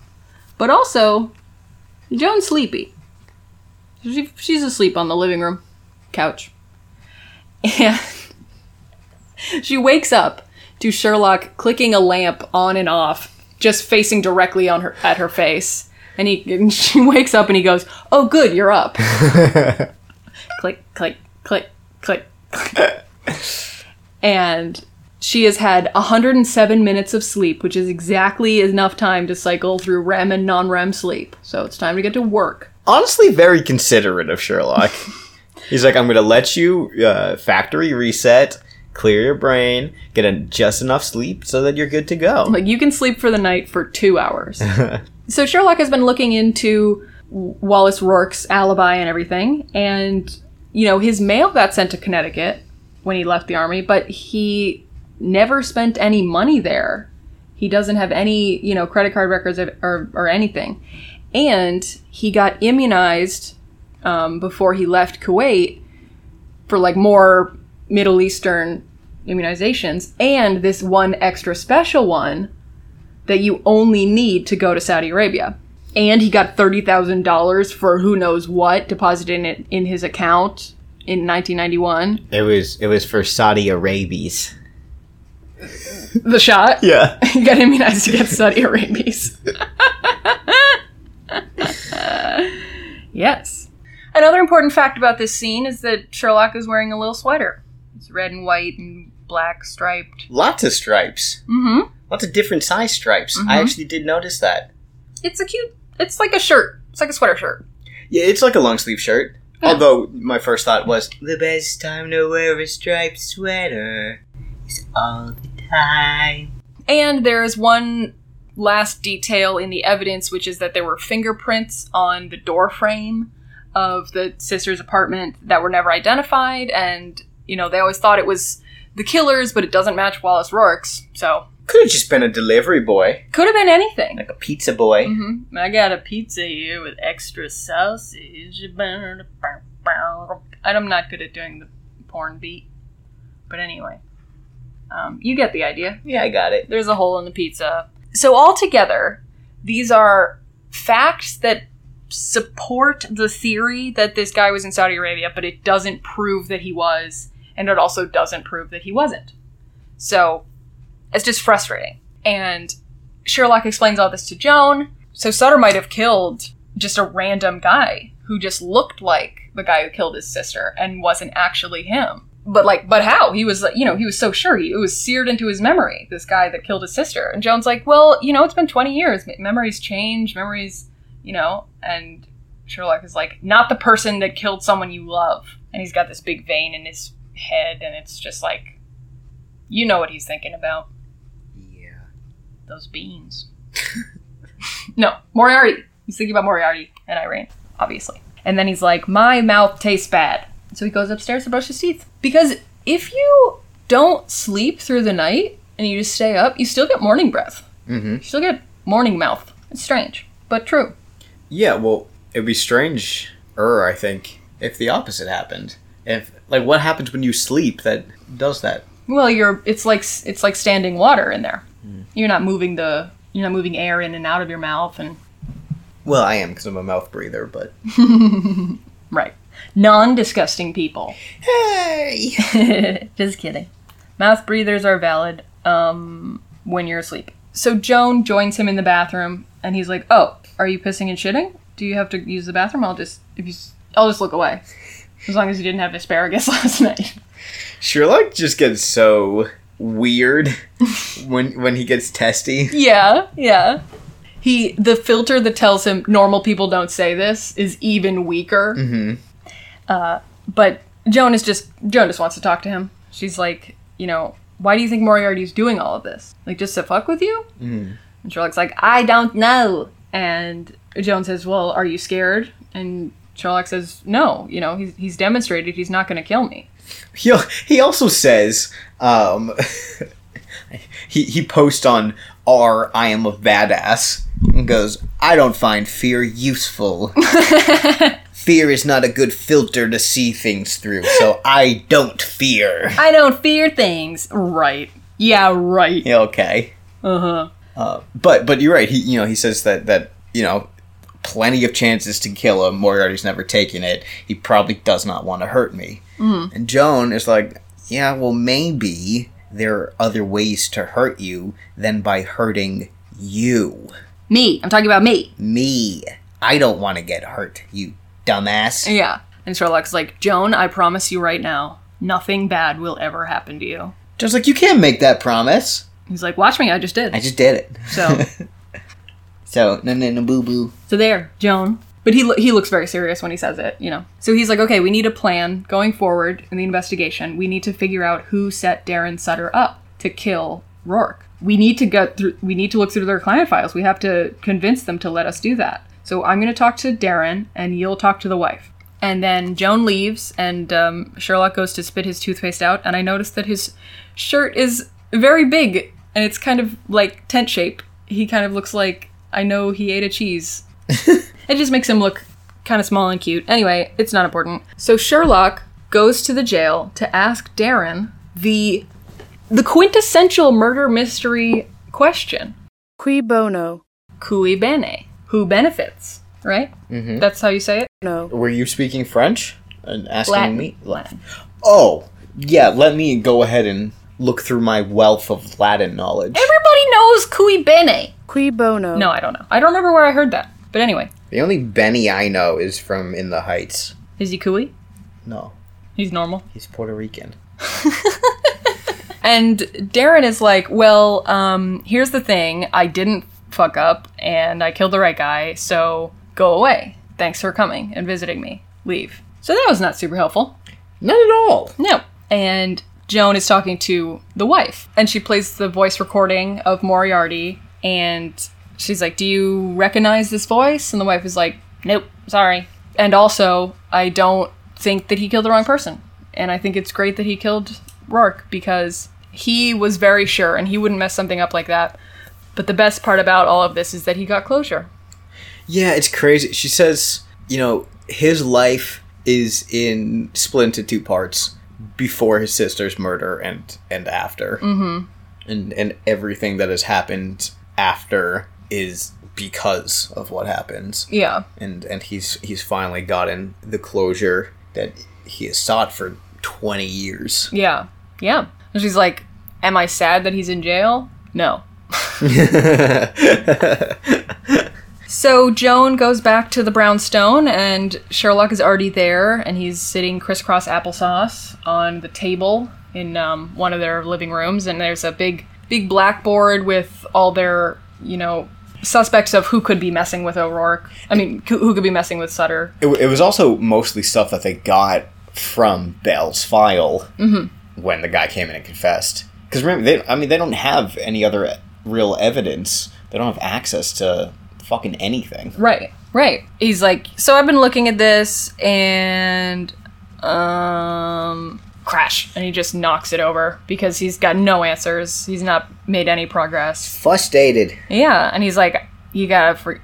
But also, Joan's sleepy. She, she's asleep on the living room couch. And she wakes up to Sherlock clicking a lamp on and off just facing directly on her at her face. And he and she wakes up and he goes, "Oh, good, you're up." click, click, click, click, click. and she has had 107 minutes of sleep, which is exactly enough time to cycle through REM and non-REM sleep. So it's time to get to work. Honestly, very considerate of Sherlock. He's like, I'm going to let you uh, factory reset, clear your brain, get a, just enough sleep so that you're good to go. Like you can sleep for the night for two hours. so Sherlock has been looking into Wallace Rourke's alibi and everything, and you know his mail got sent to Connecticut when he left the army, but he never spent any money there. He doesn't have any you know credit card records or or anything, and he got immunized um, before he left Kuwait for like more Middle Eastern immunizations, and this one extra special one that you only need to go to Saudi Arabia. And he got thirty thousand dollars for who knows what deposited in it in his account in 1991. It was it was for Saudi Arabies. The shot. Yeah. he got immunized against Saudi rabies. yes. Another important fact about this scene is that Sherlock is wearing a little sweater. It's red and white and black striped. Lots of stripes. Mm-hmm. Lots of different size stripes. I Mhm. actually did notice that. It's a cute. It's like a shirt. It's like a sweater shirt. Yeah, it's like a long sleeve shirt. Yeah. Although my first thought was the best time to wear a striped sweater is all the time. And there's one last detail in the evidence, which is that there were fingerprints on the door frame of the sister's apartment that were never identified. And, you know, they always thought it was the killer's, but it doesn't match Wallace Rourke's. So, Could have just been a delivery boy, could have been anything. like a pizza boy. hmm I got a pizza here with extra sausage. And I'm not good at doing the porn beat. But anyway, um, you get the idea. Yeah, I got it. There's a hole in the pizza. So, altogether, these are facts that support the theory that this guy was in Saudi Arabia, but it doesn't prove that he was, and it also doesn't prove that he wasn't. So, it's just frustrating. And Sherlock explains all this to Joan. So, Sutter might have killed just a random guy who just looked like the guy who killed his sister and wasn't actually him but like but how? He was you know he was so sure. He, it was seared into his memory this guy that killed his sister. And joan's like well you know it's been 20 years. Me- memories change memories you know. And sherlock is like not the person that killed someone you love. And he's got this big vein in his head and it's just like you know what he's thinking about. Yeah. those beans. No moriarty. He's thinking about moriarty and irene obviously. And then he's like my mouth tastes bad so he goes upstairs to brush his teeth. Because if you don't sleep through the night and you just stay up you still get morning breath. Mm-hmm. you still get morning mouth. It's strange but true. Yeah, well, it'd be strange, er, I think, if the opposite happened. If like, what happens when you sleep that does that? well you're it's like it's like standing water in there. You're not moving the you're not moving air in and out of your mouth and Well, I am because I'm a mouth breather, but right non-disgusting people hey, Just kidding. Mouth breathers are valid um, when you're asleep. So Joan joins him in the bathroom, and he's like, "Oh, are you pissing and shitting? Do you have to use the bathroom? I'll just if you, s- I'll just look away, as long as you didn't have asparagus last night." Sherlock just gets so weird when when he gets testy. yeah, yeah. He the filter that tells him normal people don't say this is even weaker. Mm-hmm. But Joan is just Joan just wants to talk to him. She's like, you know, why do you think Moriarty's doing all of this? Like just to fuck with you? Mm. And Sherlock's like, I don't know. And Joan says, Well, are you scared? And Sherlock says, No. You know, he's he's demonstrated he's not going to kill me. He he also says, um, he he posts on R I am a badass and goes, I don't find fear useful. fear is not a good filter to see things through, so I don't fear. I don't fear things. Right. Yeah, right. Yeah, okay. Uh huh. Uh, but but you're right. He you know he says that that you know plenty of chances to kill him. Moriarty's never taken it. He probably does not want to hurt me. And Joan is like, yeah, well maybe there are other ways to hurt you than by hurting You. Me. I'm talking about me. Me. I don't want to get hurt, you dumbass. Yeah. And Sherlock's like, Joan, I promise you right now, nothing bad will ever happen to you. Just like, you can't make that promise. He's like, watch me, I just did. I just did it. So, So, no, no, no, boo boo. so there, Joan. But he, lo- he looks very serious when he says it, you know. So he's like, okay, we need a plan going forward in the investigation. We need to figure out who set Darren Sutter up to kill Rourke. We need to go through, we need to look through their client files. We have to convince them to let us do that. So I'm going to talk to Darren and you'll talk to the wife. And then Joan leaves and um, Sherlock goes to spit his toothpaste out. And I notice that his shirt is very big and it's kind of like tent shape. He kind of looks like I know he ate a cheese. it just makes him look kind of small and cute. Anyway, it's not important. So Sherlock goes to the jail to ask Darren the the quintessential murder mystery question. Cui bono? Cui bene? Who benefits? Right? Mm-hmm. That's how you say it? No. Were you speaking French and asking Latin. me? Latin. Oh, yeah. Let me go ahead and look through my wealth of Latin knowledge. Everybody knows cui bene. Cui bono? No, I don't know. I don't remember where I heard that. But anyway, The only Benny I know is from In the Heights. is he cui? No, He's normal. he's Puerto Rican. And Darren is like, well, um, here's the thing. I didn't fuck up and I killed the right guy, so go away. Thanks for coming and visiting me. Leave. So that was not super helpful. Not at all. No. And Joan is talking to the wife, and she plays the voice recording of Moriarty, and she's like, Do you recognize this voice? And the wife is like, Nope, sorry. And also, I don't think that he killed the wrong person. And I think it's great that he killed Rourke because he was very sure and he wouldn't mess something up like that. But the best part about all of this is that he got closure. Yeah, it's crazy. She says, you know, his life is in split into two parts before his sister's murder and and after. Mm-hmm. And and everything that has happened after is because of what happens. Yeah. And and he's he's finally gotten the closure that he has sought for 20 years. Yeah. Yeah. And she's like, Am I sad that he's in jail? No. So Joan goes back to the brownstone, and Sherlock is already there, and he's sitting crisscross applesauce on the table in um, one of their living rooms, and there's a big, big blackboard with all their, you know, suspects of who could be messing with O'Rourke. I mean, who could be messing with Sutter. It, it was also mostly stuff that they got from Bell's file when the guy came in and confessed. Because remember, they, I mean, they don't have any other real evidence. They don't have access to fucking anything. Right, right. He's like, so I've been looking at this, and um, crash, and he just knocks it over because he's got no answers. He's not made any progress. Frustrated. Yeah, and he's like, "You gotta for-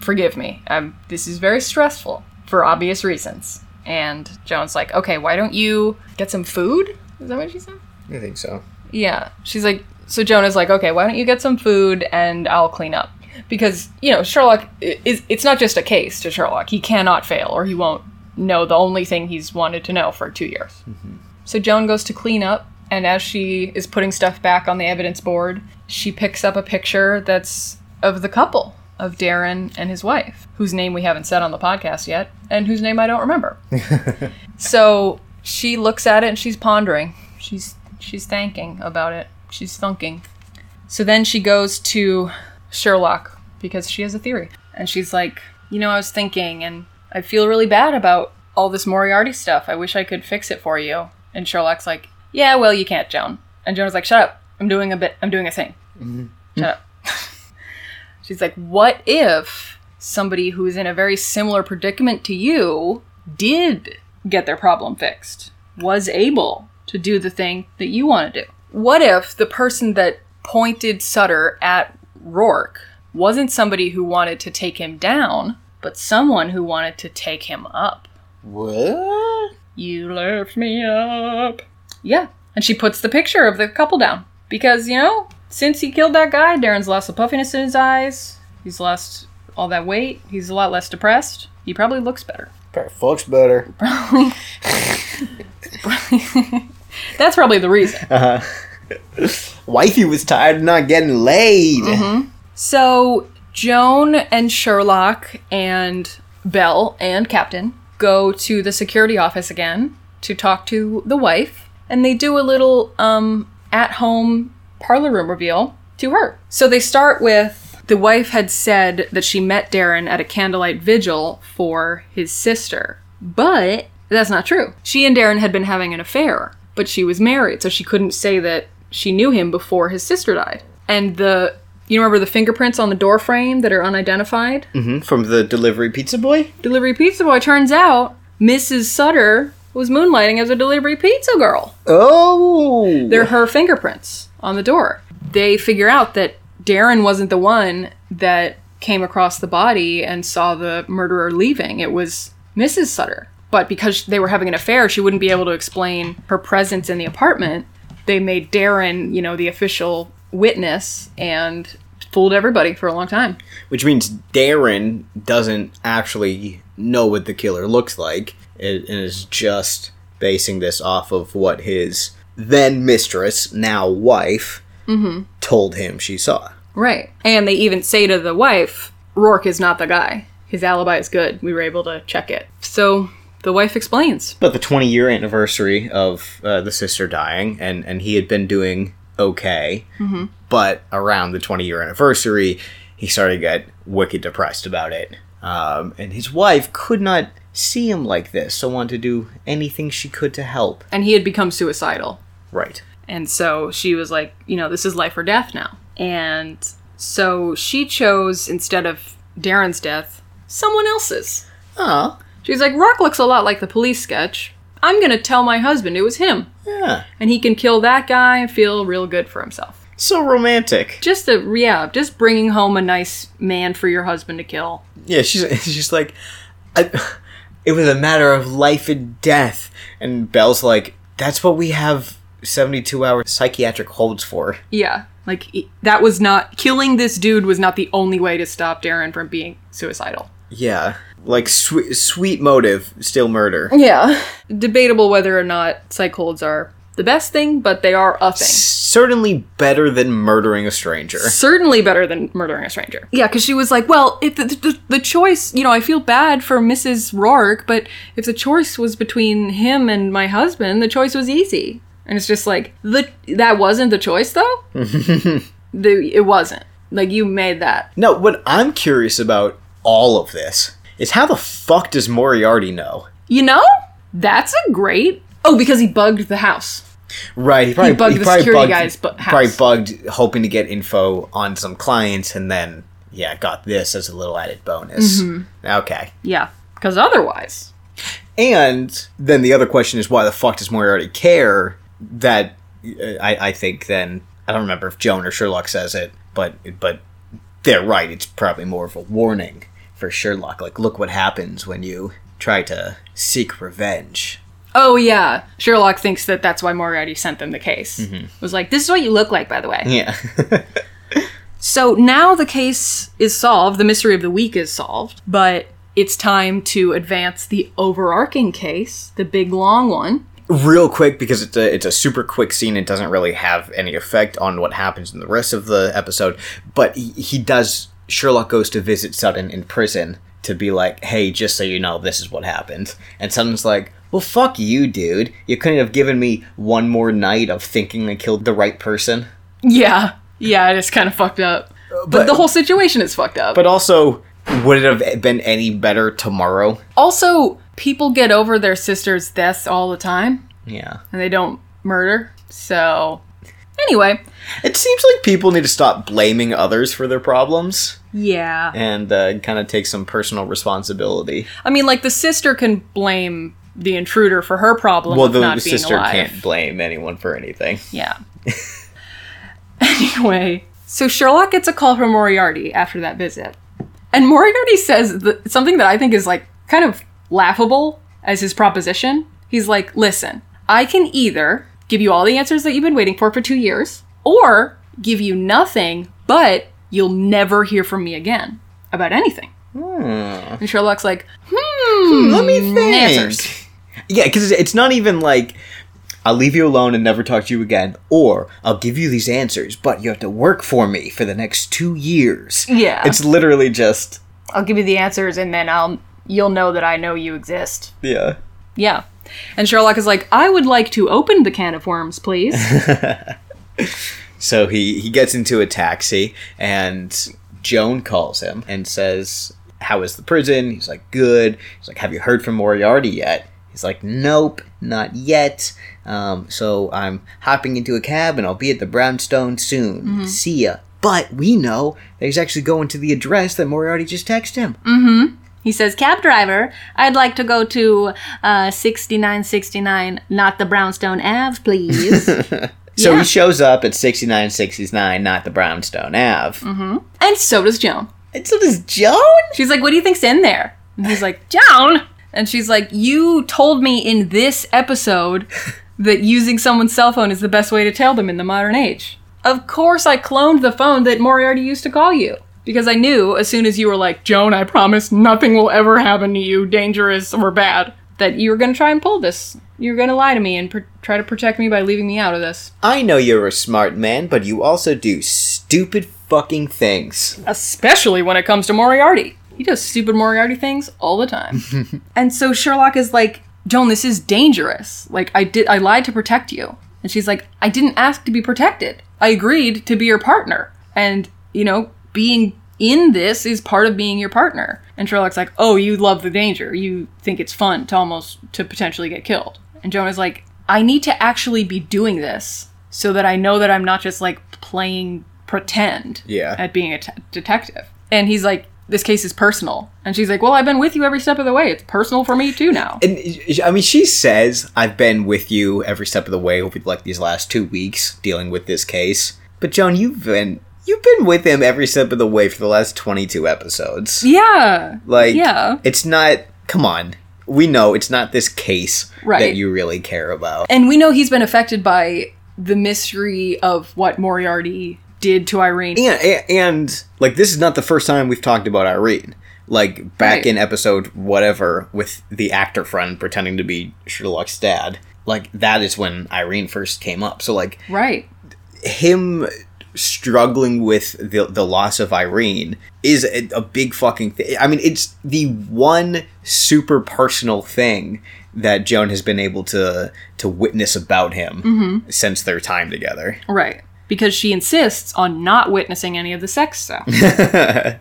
forgive me. Um, this is very stressful for obvious reasons." And Joan's like, "Okay, why don't you get some food?" Is that what she said? I think so. Yeah. She's like, so Joan's like, "Okay, why don't you get some food and I'll clean up?" Because you know, Sherlock is. It's not just a case to Sherlock. He cannot fail, or he won't know the only thing he's wanted to know for two years. Mm-hmm. So Joan goes to clean up, and as she is putting stuff back on the evidence board, she picks up a picture that's of the couple of Darren and his wife, whose name we haven't said on the podcast yet, and whose name I don't remember. so she looks at it and she's pondering. She's she's thinking about it. She's thunking. So then she goes to Sherlock because she has a theory. And she's like, You know, I was thinking, and I feel really bad about all this Moriarty stuff. I wish I could fix it for you. And Sherlock's like, Yeah, well, you can't, Joan. And Joan's like, Shut up. I'm doing a bit. I'm doing a thing. Mm-hmm. Shut up. she's like, What if somebody who is in a very similar predicament to you did get their problem fixed? Was able to do the thing that you want to do? What if the person that pointed Sutter at Rourke wasn't somebody who wanted to take him down, but someone who wanted to take him up? What? You left me up. Yeah. And she puts the picture of the couple down. Because, you know, since he killed that guy, Darren's lost the puffiness in his eyes. He's lost all that weight. He's a lot less depressed. He probably looks better. Probably Fucks better. That's probably the reason. Wifey was tired of not getting laid. So Joan and Sherlock and Bell and Captain go to the security office again to talk to the wife, and they do a little um, at-home parlor room reveal to her. So they start with the wife had said that she met Darren at a candlelight vigil for his sister, but that's not true. She and Darren had been having an affair, but she was married, so she couldn't say that she knew him before his sister died. And the you remember the fingerprints on the door frame that are unidentified? Mhm, From the delivery pizza boy? Delivery pizza boy turns out Mrs. Sutter was moonlighting as a delivery pizza girl. Oh! They're her fingerprints on the door. They figure out that Darren wasn't the one that came across the body and saw the murderer leaving. It was Mrs. Sutter. But because they were having an affair, she wouldn't be able to explain her presence in the apartment. They made Darren, you know, the official witness and fooled everybody for a long time. Which means Darren doesn't actually know what the killer looks like and is just basing this off of what his then mistress, now wife, mm-hmm. told him she saw. Right. And they even say to the wife, Rourke is not the guy. His alibi is good. We were able to check it. So the wife explains. But the 20 year anniversary of uh, the sister dying, and, and he had been doing okay. But around the 20 year anniversary, he started to get wicked depressed about it. Um, and his wife could not see him like this, so wanted to do anything she could to help. And he had become suicidal. Right. And so she was like, you know, this is life or death now. And so she chose, instead of Darren's death, someone else's. Oh, She's like, Rourke looks a lot like the police sketch. I'm going to tell my husband it was him. yeah. And he can kill that guy and feel real good for himself. So romantic. Just a, yeah, just bringing home a nice man for your husband to kill. Yeah, she's she's like, I, it was a matter of life and death. And Bell's like, that's what we have 72 hour psychiatric holds for. Yeah. Like, that was not, killing this dude was not the only way to stop Darren from being suicidal. Yeah. Like, sweet, sweet motive, still murder. Yeah. Debatable whether or not psych holds are the best thing, but they are a thing. Certainly better than murdering a stranger. Certainly better than murdering a stranger. Yeah, because she was like, well, if the, the, the choice, you know, I feel bad for Mrs. Rourke, but if the choice was between him and my husband, the choice was easy. And it's just like, the that wasn't the choice, though? the, it wasn't. Like, you made that. No, what I'm curious about all of this is how the fuck does Moriarty know? You know? That's a great. Oh, because he bugged the house. Right, he probably bugged the probably security bugged, guy's bu- Probably bugged, hoping to get info on some clients, and then yeah, got this as a little added bonus. Mm-hmm. Okay, Yeah. Because otherwise. and then the other question is why the fuck does Moriarty care? That uh, I, I think then I don't remember if Joan or Sherlock says it, but but they're right. It's probably more of a warning for Sherlock. Like, look what happens when you try to seek revenge. Oh, yeah. Sherlock thinks that that's why Moriarty sent them the case. Mm-hmm. Was like, this is what you look like, by the way. Yeah. So now the case is solved, the mystery of the week is solved, but it's time to advance the overarching case, the big long one. real quick because it's a it's a super quick scene. It doesn't really have any effect on what happens in the rest of the episode. But he, he does. Sherlock goes to visit Sutter in prison to be like, "Hey, just so you know, this is what happened." And Sutter's like, "Well, fuck you, dude. You couldn't have given me one more night of thinking I killed the right person." Yeah. Yeah, it is kind of fucked up. Uh, but, but- the whole situation is fucked up. But also, would it have been any better tomorrow? also, people get over their sister's deaths all the time, Yeah. and they don't murder. So, anyway. It seems like people need to stop blaming others for their problems Yeah. and uh, kind of take some personal responsibility. I mean, like, the sister can blame the intruder for her problem well, of the, not the being sister alive. can't blame anyone for anything. Yeah. anyway, so Sherlock gets a call from Moriarty after that visit. And Moriarty says th- something that I think is like kind of laughable as his proposition. He's like, listen, I can either give you all the answers that you've been waiting for for two years, or give you nothing, but you'll never hear from me again about anything. And Sherlock's like, hmm, Let me think. Answers. Yeah, because it's not even like I'll leave you alone and never talk to you again, or I'll give you these answers, but you have to work for me for the next two years. Yeah. It's literally just I'll give you the answers and then I'll you'll know that I know you exist. yeah. Yeah. And Sherlock is like, I would like to open the can of worms, please. So he he gets into a taxi and Joan calls him and says, "How is the prison?" He's like, "Good." He's like, "Have you heard from Moriarty yet?" He's like, "Nope, not yet." Um, so I'm hopping into a cab and I'll be at the Brownstone soon. See ya. But we know that he's actually going to the address that Moriarty just texted him. he says, Cab driver, I'd like to go to uh, 6969, not the Brownstone Ave, please. So Yeah. he shows up at 6969, not the Brownstone Ave. Mm-hmm. and so does Joan. And so does Joan? She's like, What do you think's in there? And he's like, Joan! And she's like, You told me in this episode that using someone's cell phone is the best way to tell them in the modern age. Of course, I cloned the phone that Moriarty used to call you. Because I knew as soon as you were like, Joan, I promise nothing will ever happen to you, dangerous or bad, that you were going to try and pull this. You were going to lie to me and pr- try to protect me by leaving me out of this. I know you're a smart man, but you also do stupid fucking things. especially when it comes to Moriarty. He does stupid Moriarty things all the time. and so Sherlock is like, "Joan, this is dangerous. Like I did I lied to protect you." And she's like, "I didn't ask to be protected. I agreed to be your partner." And, you know, being in this is part of being your partner. And Sherlock's like, "Oh, you love the danger. You think it's fun to almost to potentially get killed." And Joan is like, "I need to actually be doing this so that I know that I'm not just like playing pretend Yeah. at being a t- detective. And he's like, this case is personal. And she's like, well, I've been with you every step of the way. It's personal for me too now. And I mean, she says, I've been with you every step of the way over like these last two weeks dealing with this case. But Joan, you've been you've been with him every step of the way for the last twenty two episodes. yeah. Like, Yeah. it's not. Come on, we know it's not this case Right. that you really care about. And we know he's been affected by the mystery of what Moriarty did to Irene. And, and, and like this is not the first time we've talked about Irene. Like back Right. in episode whatever with the actor friend pretending to be Sherlock's dad. Like that is when Irene first came up. So like Right. him struggling with the the loss of Irene is a, a big fucking thing. I mean, it's the one super personal thing that Joan has been able to to witness about him mm-hmm. since their time together. Right. Because she insists on not witnessing any of the sex stuff.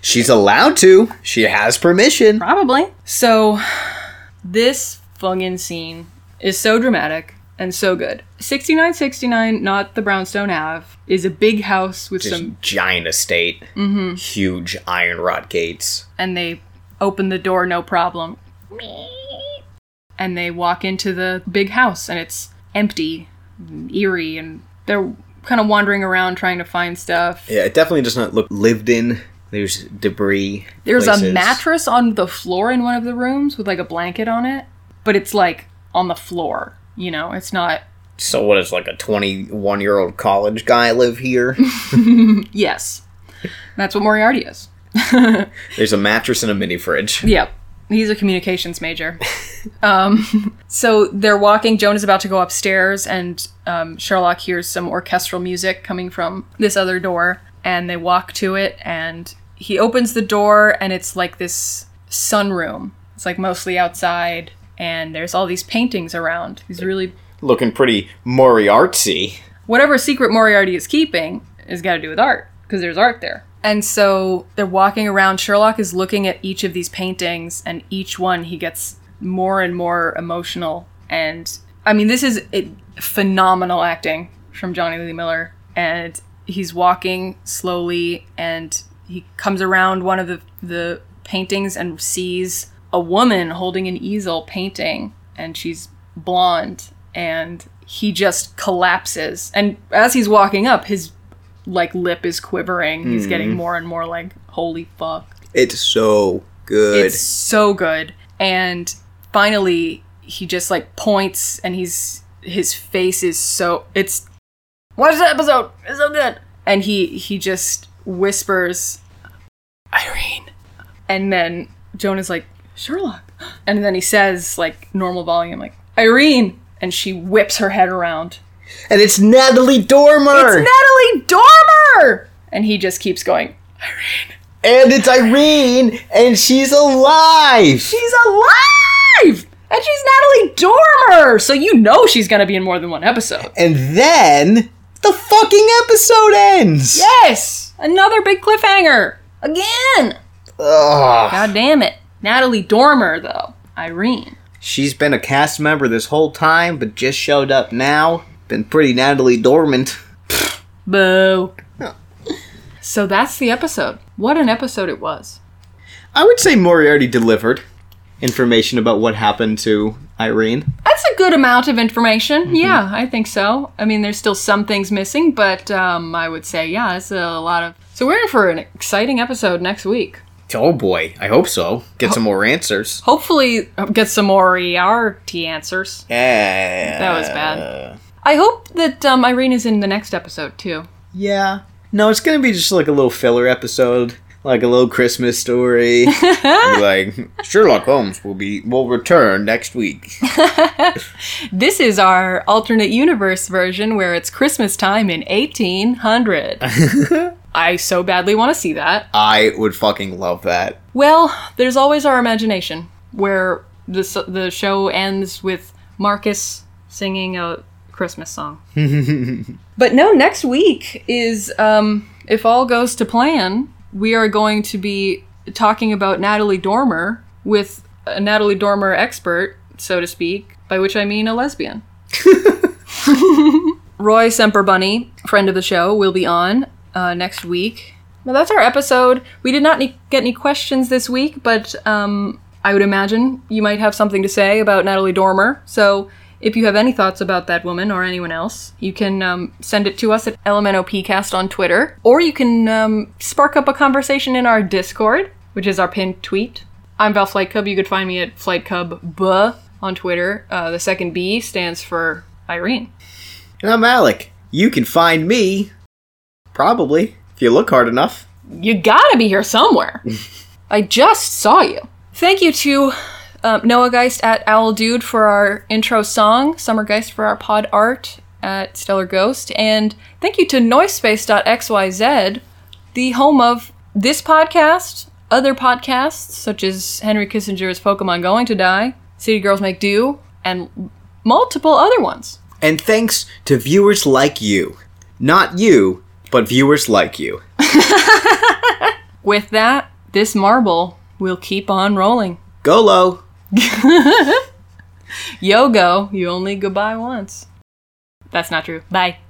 She's allowed to. She has permission. Probably. So, this fucking scene is so dramatic and so good. 6969, not the Brownstone Ave, is a big house with Just some. giant estate, mm-hmm. huge iron rod gates. And they open the door, no problem. And they walk into the big house, and it's empty, and eerie, and they're kind of wandering around trying to find stuff. Yeah, it definitely does not look lived in. There's debris. There's a mattress on the floor in one of the rooms with like a blanket on it, but it's like on the floor. You know, it's not. So what is like a 21 year old college guy live here? Yes, that's what Moriarty is. There's a mattress and a mini fridge. Yep, he's a communications major. um, so they're walking. Joan is about to go upstairs, and um, Sherlock hears some orchestral music coming from this other door, and they walk to it, and he opens the door, and it's like this sunroom. It's like mostly outside, and there's all these paintings around. These really Looking pretty Moriarty. whatever secret Moriarty is keeping has got to do with art because there's art there. And so they're walking around. Sherlock is looking at each of these paintings, and each one he gets more and more emotional. And I mean, this is it, phenomenal acting from Jonny Lee Miller. And he's walking slowly, and he comes around one of the the paintings and sees a woman holding an easel painting, and she's blonde and he just collapses. And as he's walking up his like lip is quivering. He's mm-hmm. getting more and more like holy fuck. It's so good. it's so good. And finally he just like points and he's his face is so it's watch the episode. It's so good. And he he just whispers irene. And then joan is like sherlock and then he says like normal volume like irene and she whips her head around. And it's Natalie Dormer! It's Natalie Dormer! And he just keeps going, Irene. and it's Irene! And she's alive! She's alive! And she's Natalie Dormer! So you know she's gonna be in more than one episode. and then the fucking episode ends! Yes! Another big cliffhanger! Again! Ugh. God damn it. Natalie Dormer, though. Irene. She's been a cast member this whole time, but just showed up now. Been pretty Natalie dormant. Boo. So that's the episode. What an episode it was. I would say Moriarty delivered information about what happened to Irene. That's a good amount of information. Yeah, I think so. I mean, there's still some things missing, but um, I would say, yeah, it's a lot of. So we're in for an exciting episode next week. Oh boy, I hope so. Get some more answers. Hopefully, uh, get some more ERT answers. Yeah. That was bad. I hope that um, Irene is in the next episode too. Yeah. No, it's gonna be just like a little filler episode, like a little Christmas story. Like Sherlock Holmes will be will return next week. This is our alternate universe version where it's Christmas time in 1800. I so badly want to see that. I would fucking love that. Well, there's always our imagination where the the show ends with Marcus singing a Christmas song. but no, next week is um, if all goes to plan, we are going to be talking about Natalie Dormer with a Natalie Dormer expert, so to speak, by which I mean a lesbian. Roy Semper Bunny, friend of the show, will be on uh, next week. Well, that's our episode. We did not ne- get any questions this week, but um, I would imagine you might have something to say about Natalie Dormer. So if you have any thoughts about that woman or anyone else, you can um, send it to us at LMNOPcast on Twitter, or you can um, spark up a conversation in our Discord, which is our pinned tweet. I'm Val Flight Cub. You could find me at Flight Cub Buh on Twitter. Uh, the second B stands for Irene. And I'm Alec. You can find me, probably, if you look hard enough. You gotta be here somewhere. I just saw you. Thank you to um, Noah Geist at Owl Dude for our intro song, Summer Geist for our pod art at Stellar Ghost, and thank you to Noisepace.xyz, the home of this podcast, other podcasts such as Henry Kissinger's Pokemon Going to Die, City Girls Make Do, and multiple other ones. And thanks to viewers like you. Not you, but viewers like you. With that, this marble will keep on rolling. Go low. Yo go, you only goodbye once. That's not true. Bye.